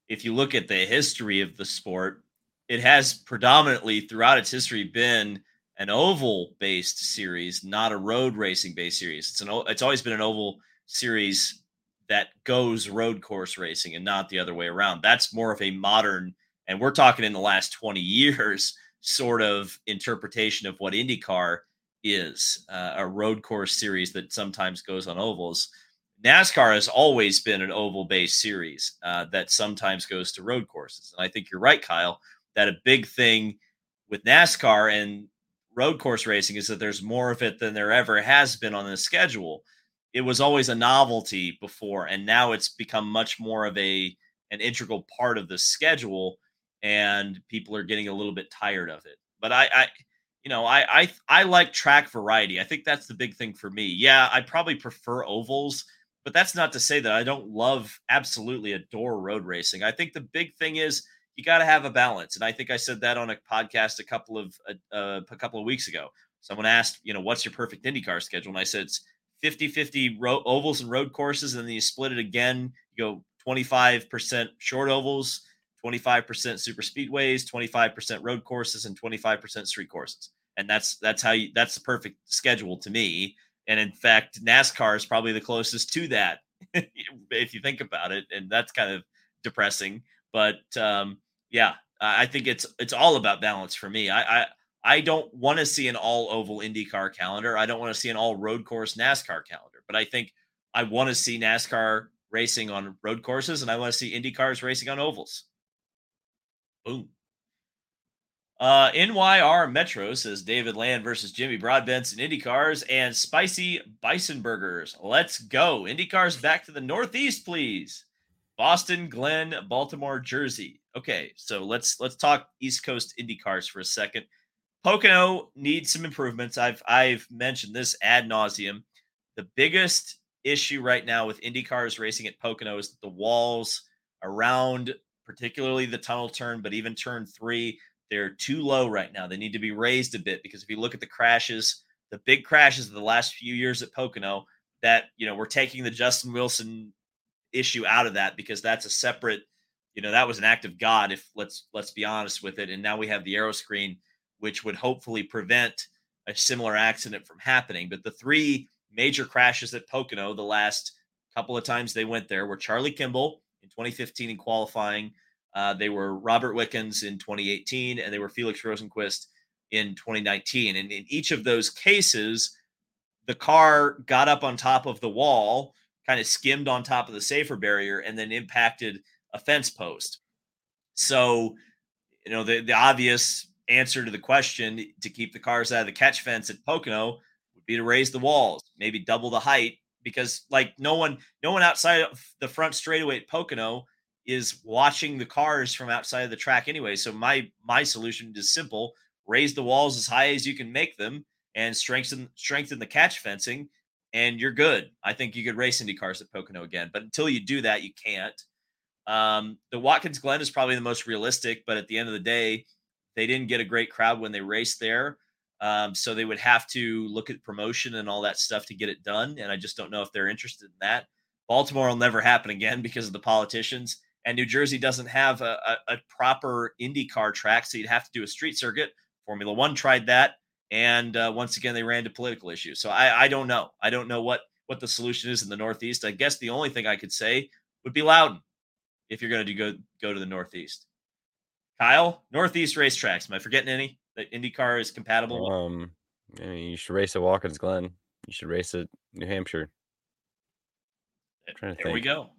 if you look at the history of the sport, it has predominantly throughout its history been an oval based series, not a road racing based series. It's an it's always been an oval series that goes road course racing and not the other way around. That's more of a modern, and we're talking in the last 20 years, sort of interpretation of what IndyCar is uh, a road course series that sometimes goes on ovals. NASCAR has always been an oval based series uh, that sometimes goes to road courses. And I think you're right, Kyle, that a big thing with NASCAR and road course racing is that there's more of it than there ever has been on the schedule. It was always a novelty before, and now it's become much more of a an integral part of the schedule, and people are getting a little bit tired of it. But I, I you know, I I I like track variety. I think that's the big thing for me. Yeah, I probably prefer ovals, but that's not to say that I don't love absolutely adore road racing. I think the big thing is you got to have a balance, and I think I said that on a podcast a couple of uh, a couple of weeks ago. Someone asked, you know, what's your perfect IndyCar schedule, and I said it's 50-50 ro- ovals and road courses, and then you split it again. You go 25% short ovals, 25% super speedways, 25% road courses, and 25% street courses. And that's that's how you that's the perfect schedule to me. And in fact, NASCAR is probably the closest to that if you think about it. And that's kind of depressing. But um, yeah, I think it's it's all about balance for me. I I, I don't want to see an all oval IndyCar calendar. I don't want to see an all road course NASCAR calendar. But I think I want to see NASCAR racing on road courses, and I want to see IndyCars racing on ovals. Boom. Uh, NYR Metro says David Land versus Jimmy Broadbent and Indy cars and spicy bison burgers. Let's go. Indy cars back to the Northeast, please. Boston, Glen, Baltimore, Jersey. Okay, so let's let's talk East Coast Indy cars for a second. Pocono needs some improvements. I've I've mentioned this ad nauseum. The biggest issue right now with Indy cars racing at Pocono is that the walls around particularly the tunnel turn, but even turn three, they're too low right now. They need to be raised a bit because if you look at the crashes, the big crashes of the last few years at Pocono, that you know we're taking the Justin Wilson issue out of that because that's a separate, you know, that was an act of God. If let's let's be honest with it, and now we have the Aeroscreen, which would hopefully prevent a similar accident from happening. But the three major crashes at Pocono, the last couple of times they went there, were Charlie Kimball in 2015 in qualifying. Uh, they were Robert Wickens in 2018, and they were Felix Rosenqvist in 2019. And in each of those cases, the car got up on top of the wall, kind of skimmed on top of the safer barrier, and then impacted a fence post. So, you know, the, the obvious answer to the question to keep the cars out of the catch fence at Pocono would be to raise the walls, maybe double the height because like no one no one outside of the front straightaway at Pocono is watching the cars from outside of the track anyway. So my my solution is simple: raise the walls as high as you can make them and strengthen strengthen the catch fencing, and you're good. I think you could race Indy cars at Pocono again, but until you do that, you can't. Um, the Watkins Glen is probably the most realistic, but at the end of the day, they didn't get a great crowd when they raced there. Um, so they would have to look at promotion and all that stuff to get it done. And I just don't know if they're interested in that. Baltimore will never happen again because of the politicians. And New Jersey doesn't have a, a, a proper IndyCar track, so you'd have to do a street circuit. Formula One tried that, and uh, once again they ran into political issues. So I, I don't know. I don't know what what the solution is in the Northeast. I guess the only thing I could say would be Loudon if you're going to go go to the Northeast. Kyle, Northeast racetracks. Am I forgetting any? that IndyCar is compatible? Um, yeah, you should race at Watkins Glen. You should race at New Hampshire. Trying there think. we go.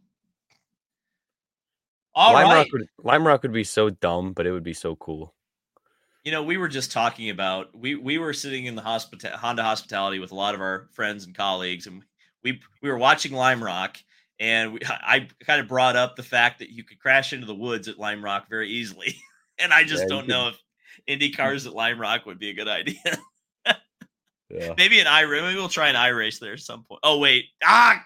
All Lime right. Rock would, Lime Rock would be so dumb, but it would be so cool. You know, we were just talking about we we were sitting in the hospital Honda hospitality with a lot of our friends and colleagues, and we we were watching Lime Rock, and we, I kind of brought up the fact that you could crash into the woods at Lime Rock very easily, and I just yeah, don't know if Indy cars at Lime Rock would be a good idea. yeah. Maybe an I maybe we'll try an I race there at some point. Oh wait. Ah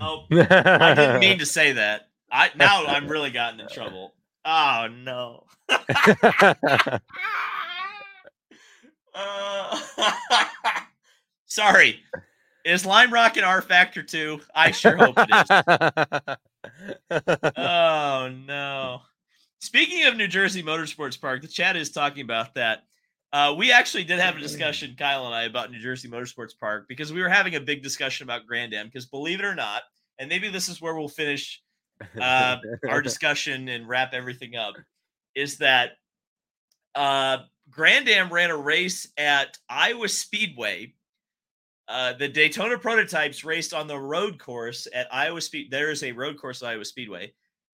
Oh I didn't mean to say that. I now I'm really gotten in trouble. Oh no. uh, Sorry. Is Lime Rock an R Factor too? I sure hope it is. oh no. Speaking of New Jersey Motorsports Park, the chat is talking about that. Uh, we actually did have a discussion, Kyle and I, about New Jersey Motorsports Park because we were having a big discussion about Grand Am. Because believe it or not, and maybe this is where we'll finish uh, our discussion and wrap everything up, is that uh, Grand Am ran a race at Iowa Speedway. Uh, the Daytona prototypes raced on the road course at Iowa Speed. There is a road course at Iowa Speedway,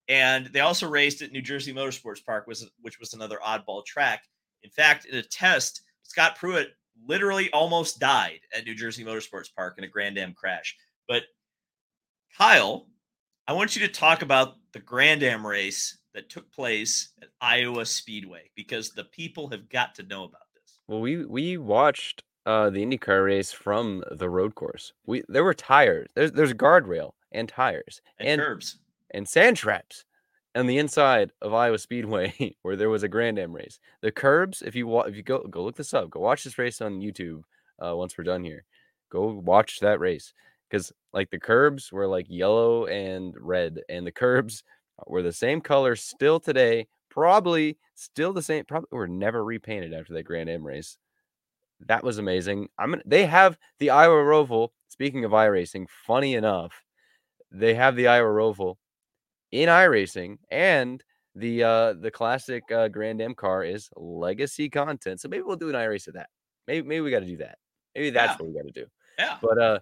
and they also raced at New Jersey Motorsports Park, was which was another oddball track. In fact, in a test, Scott Pruett literally almost died at New Jersey Motorsports Park in a Grand Am crash. But Kyle, I want you to talk about the Grand Am race that took place at Iowa Speedway because the people have got to know about this. Well, we we watched uh, the IndyCar race from the road course. We there were tires. There's there's guardrail and tires and, and curbs and sand traps on the inside of Iowa Speedway where there was a Grand Am race. The curbs, if you wa- if you go go look this up, go watch this race on YouTube. Uh, once we're done here, go watch that race because like the curbs were like yellow and red, and the curbs were the same color still today. Probably still the same. Probably were never repainted after that Grand Am race. That was amazing. I'm gonna, they have the Iowa Roval. Speaking of iRacing, funny enough, they have the Iowa Roval in iRacing, and the uh the classic uh, Grand Am car is legacy content. So maybe we'll do an iRace of that. Maybe maybe we got to do that. Maybe that's Yeah. what we got to do. Yeah. But uh,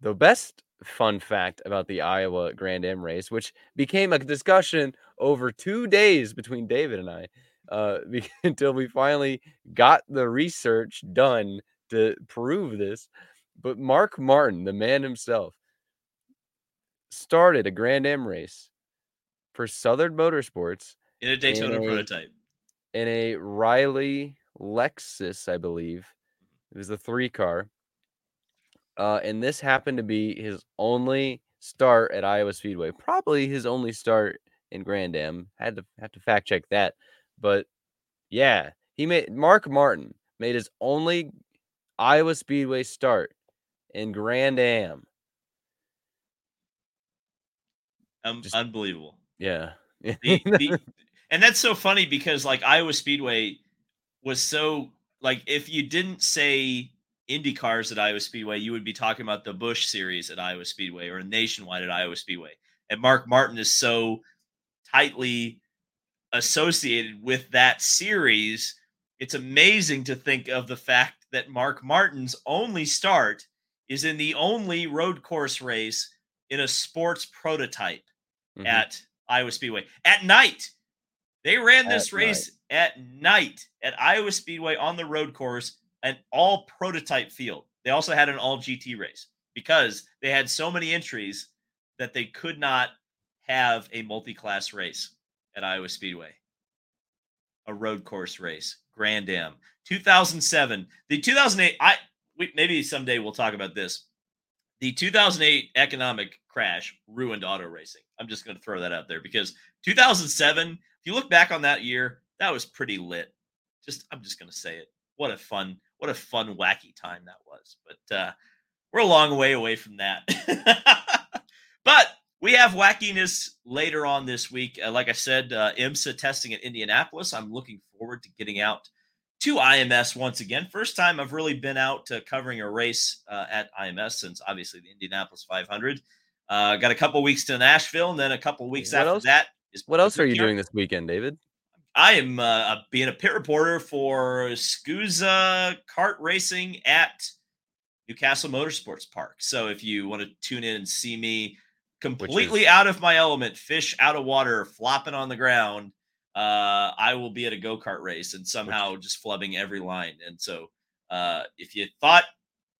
the best fun fact about the Iowa Grand Am race, which became a discussion over two days between David and I, uh, until we finally got the research done to prove this. But Mark Martin, the man himself, started a Grand Am race for Southern Motorsports In a Daytona And a- prototype. in a Riley Lexus, I believe. It was the three car. Uh, and this happened to be his only start at Iowa Speedway. Probably his only start in Grand Am. Had to have to fact check that. But yeah, he made Mark Martin made his only Iowa Speedway start in Grand Am. Um, Just- unbelievable. Yeah. The, the, and that's so funny because like Iowa Speedway was so like if you didn't say Indy cars at Iowa Speedway, you would be talking about the Busch series at Iowa Speedway or nationwide at Iowa Speedway. And Mark Martin is so tightly associated with that series. It's amazing to think of the fact that Mark Martin's only start is in the only road course race in a sports prototype Mhm. at Iowa Speedway at night. They ran this At race at night at Iowa Speedway on the road course, an all prototype field. They also had an all GT race because they had so many entries that they could not have a multi class race at Iowa Speedway. A road course race, Grand Am. 2007. The 2008, I we, maybe someday we'll talk about this. The 2008 economic crash ruined auto racing. I'm just going to throw that out there because 2007, if you look back on that year, that was pretty lit. Just I'm just going to say it. What a fun, what a fun, wacky time that was. But uh, we're a long way away from that. but we have wackiness later on this week. Uh, like I said, uh, IMSA testing at Indianapolis. I'm looking forward to getting out to IMS once again. First time I've really been out uh, covering a race uh, at IMS since obviously the Indianapolis 500. Uh, got a couple weeks to Nashville, and then a couple weeks What after else- that is What else are you doing this weekend, David? I am uh, being a pit reporter for SKUSA Kart Racing at New Castle Motorsports Park. So if you want to tune in and see me completely is- out of my element, fish out of water, flopping on the ground, uh, I will be at a go kart race and somehow just flubbing every line. And so uh, if you thought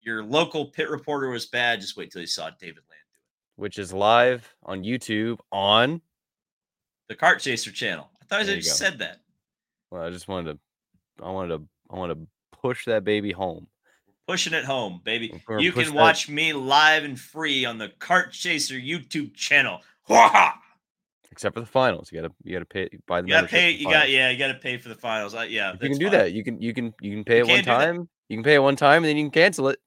your local pit reporter was bad, just wait till you saw David Land do it. Which is live on YouTube on The Cart Chaser channel. I thought I There you just said that. Well, I just wanted to, I wanted to, I wanted to push that baby home. Pushing it home, baby. You can that- watch me live and free on the Cart Chaser YouTube channel. Except for the finals, you gotta, you gotta pay, buy the. You gotta pay. for the You got finals. yeah. You got to pay for the finals. Uh, yeah, you can do fine. that, you can, you can, you can pay You it one can that. time. You can pay it one time, and then you can cancel it.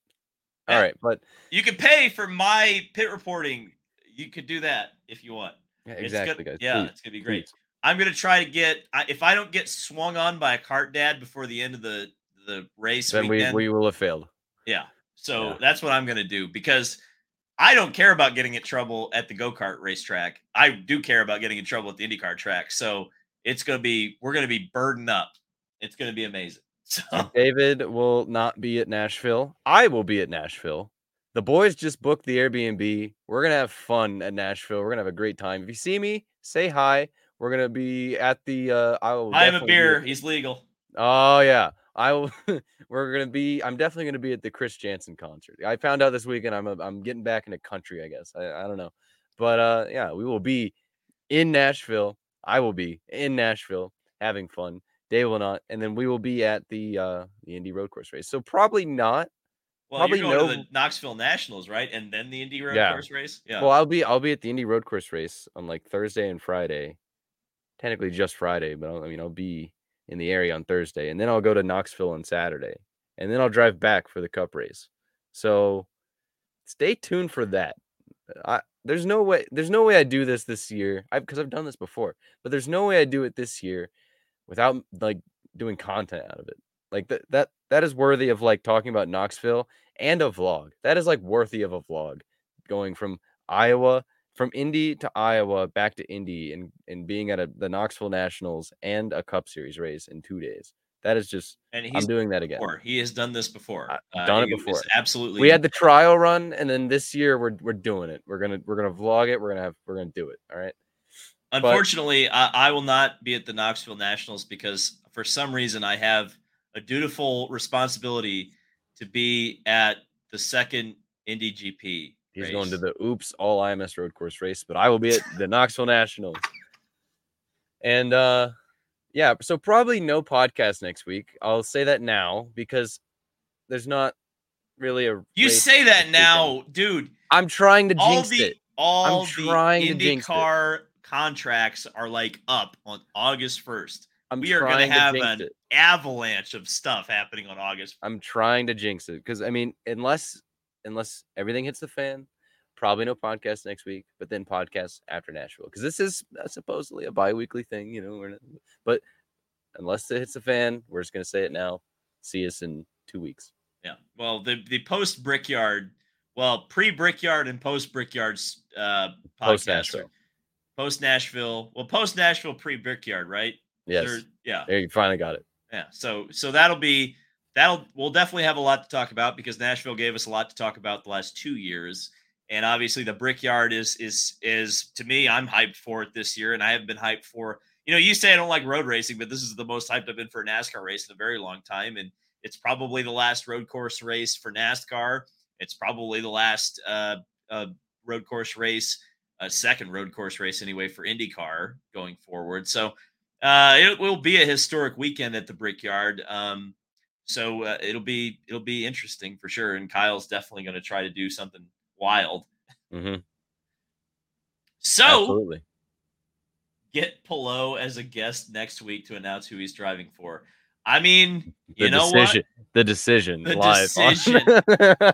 All Yeah. right, but You could pay for my pit reporting. You could do that if you want. yeah, It's exactly, gonna- guys. Yeah, please, it's gonna be great. please. I'm gonna try to get. If I don't get swung on by a cart dad before the end of the the race Then we, weekend, we will have failed. yeah. So Yeah. that's what I'm gonna do because I don't care about getting in trouble at the go kart racetrack. I do care about getting in trouble at the IndyCar track. So it's gonna be we're gonna be burdened up. It's gonna be amazing. So David will not be at Nashville. I will be at Nashville. The boys just booked the Airbnb. We're gonna have fun at Nashville. We're gonna have a great time. If you see me, say hi. We're gonna be at the. Uh, I will. I have a beer. He's legal. Oh yeah, I will. we're gonna be. I'm definitely gonna be at the Chris Janson concert. I found out this weekend. I'm. A, I'm getting back into country. I guess. I, I don't know, but uh, yeah, we will be in Nashville. I will be in Nashville having fun. Dave will not, and then we will be at the uh the Indy Road Course race. So probably not. Well, Probably you're going to the Knoxville Nationals, right? And then the Indy Road Yeah. Course race. Yeah. Well, I'll be I'll be at the Indy Road Course race on like Thursday and Friday. Technically just Friday, but I'll, I mean I'll be in the area on Thursday, and then I'll go to Knoxville on Saturday, and then I'll drive back for the Cup race. So stay tuned for that. I there's no way there's no way I do this this year. Because I've done this before, but there's no way I do it this year without like doing content out of it. Like that that that is worthy of like talking about Knoxville and a vlog. That is like worthy of a vlog. Going from Iowa, from Indy to Iowa, back to Indy, and and being at a, the Knoxville Nationals and a Cup Series race in two days. That is just and I'm he's doing that again. before. He has done this before. I've uh, done it before. Absolutely. We had the trial run, and then this year we're we're doing it. We're gonna we're gonna vlog it. We're gonna have we're gonna do it. All right. Unfortunately, I, I will not be at the Knoxville Nationals because for some reason I have a dutiful responsibility to be at the second Indy GP. He's race. going to the Oops All IMS Road Course race, but I will be at the Knoxville Nationals. And uh yeah, so probably no podcast next week. I'll say that now because there's not really a You say that now, weekend. dude. I'm trying to All jinx the it. all trying to the. IndyCar contracts are like up on August first. I'm we are gonna have an it. avalanche of stuff happening on August. I'm trying to jinx it because I mean, unless unless everything hits the fan, probably no podcast next week. But then podcast after Nashville because this is uh, supposedly a bi-weekly thing, you know. We're not, but unless it hits the fan, we're just gonna say it now. See us in two weeks. Yeah. Well, the the post Brickyard, well, pre Brickyard and post Brickyard's uh Post Nashville. Post Nashville. Well, post Nashville, pre Brickyard, right? Yes, They're- yeah. there you finally got it. Yeah. So so that'll be that'll we'll definitely have a lot to talk about because Nashville gave us a lot to talk about the last two years. And obviously the Brickyard is is is to me, I'm hyped for it this year, and I have been hyped for you know, you say I don't like road racing, but this is the most hyped I've been for a NASCAR race in a very long time. And it's probably the last road course race for NASCAR. It's probably the last uh, uh road course race, a second road course race anyway for IndyCar going forward. So uh, it will be a historic weekend at the Brickyard. Um, so uh, it'll be it'll be interesting for sure. And Kyle's definitely going to try to do something wild. hmm So Absolutely. get Palou as a guest next week to announce who he's driving for. I mean, The you know decision. The decision. The live on- decision.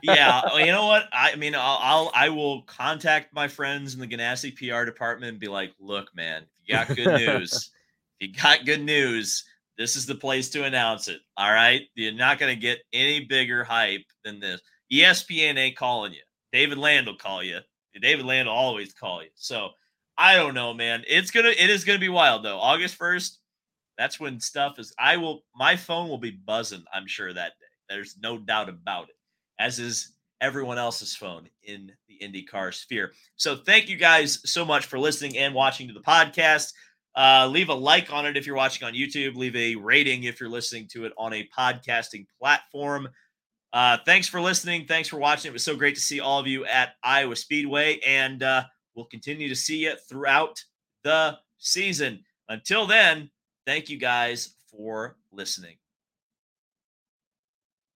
Yeah, you know what? I mean, I'll, I'll I will contact my friends in the Ganassi PR department and be like, "Look, man, you got good news. you got good news. This is the place to announce it. All right, you're not going to get any bigger hype than this. ESPN ain't calling you. David Land will call you. David Land will always call you. So I don't know, man. It's gonna it is gonna be wild though. August first, that's when stuff is. I will. My phone will be buzzing. I'm sure that day. There's no doubt about it. As is everyone else's phone in the IndyCar sphere. So thank you guys so much for listening and watching to the podcast. Uh, leave a like on it if you're watching on YouTube. Leave a rating if you're listening to it on a podcasting platform. Uh, thanks for listening. Thanks for watching. It was so great to see all of you at Iowa Speedway, and uh, we'll continue to see you throughout the season. Until then, thank you guys for listening.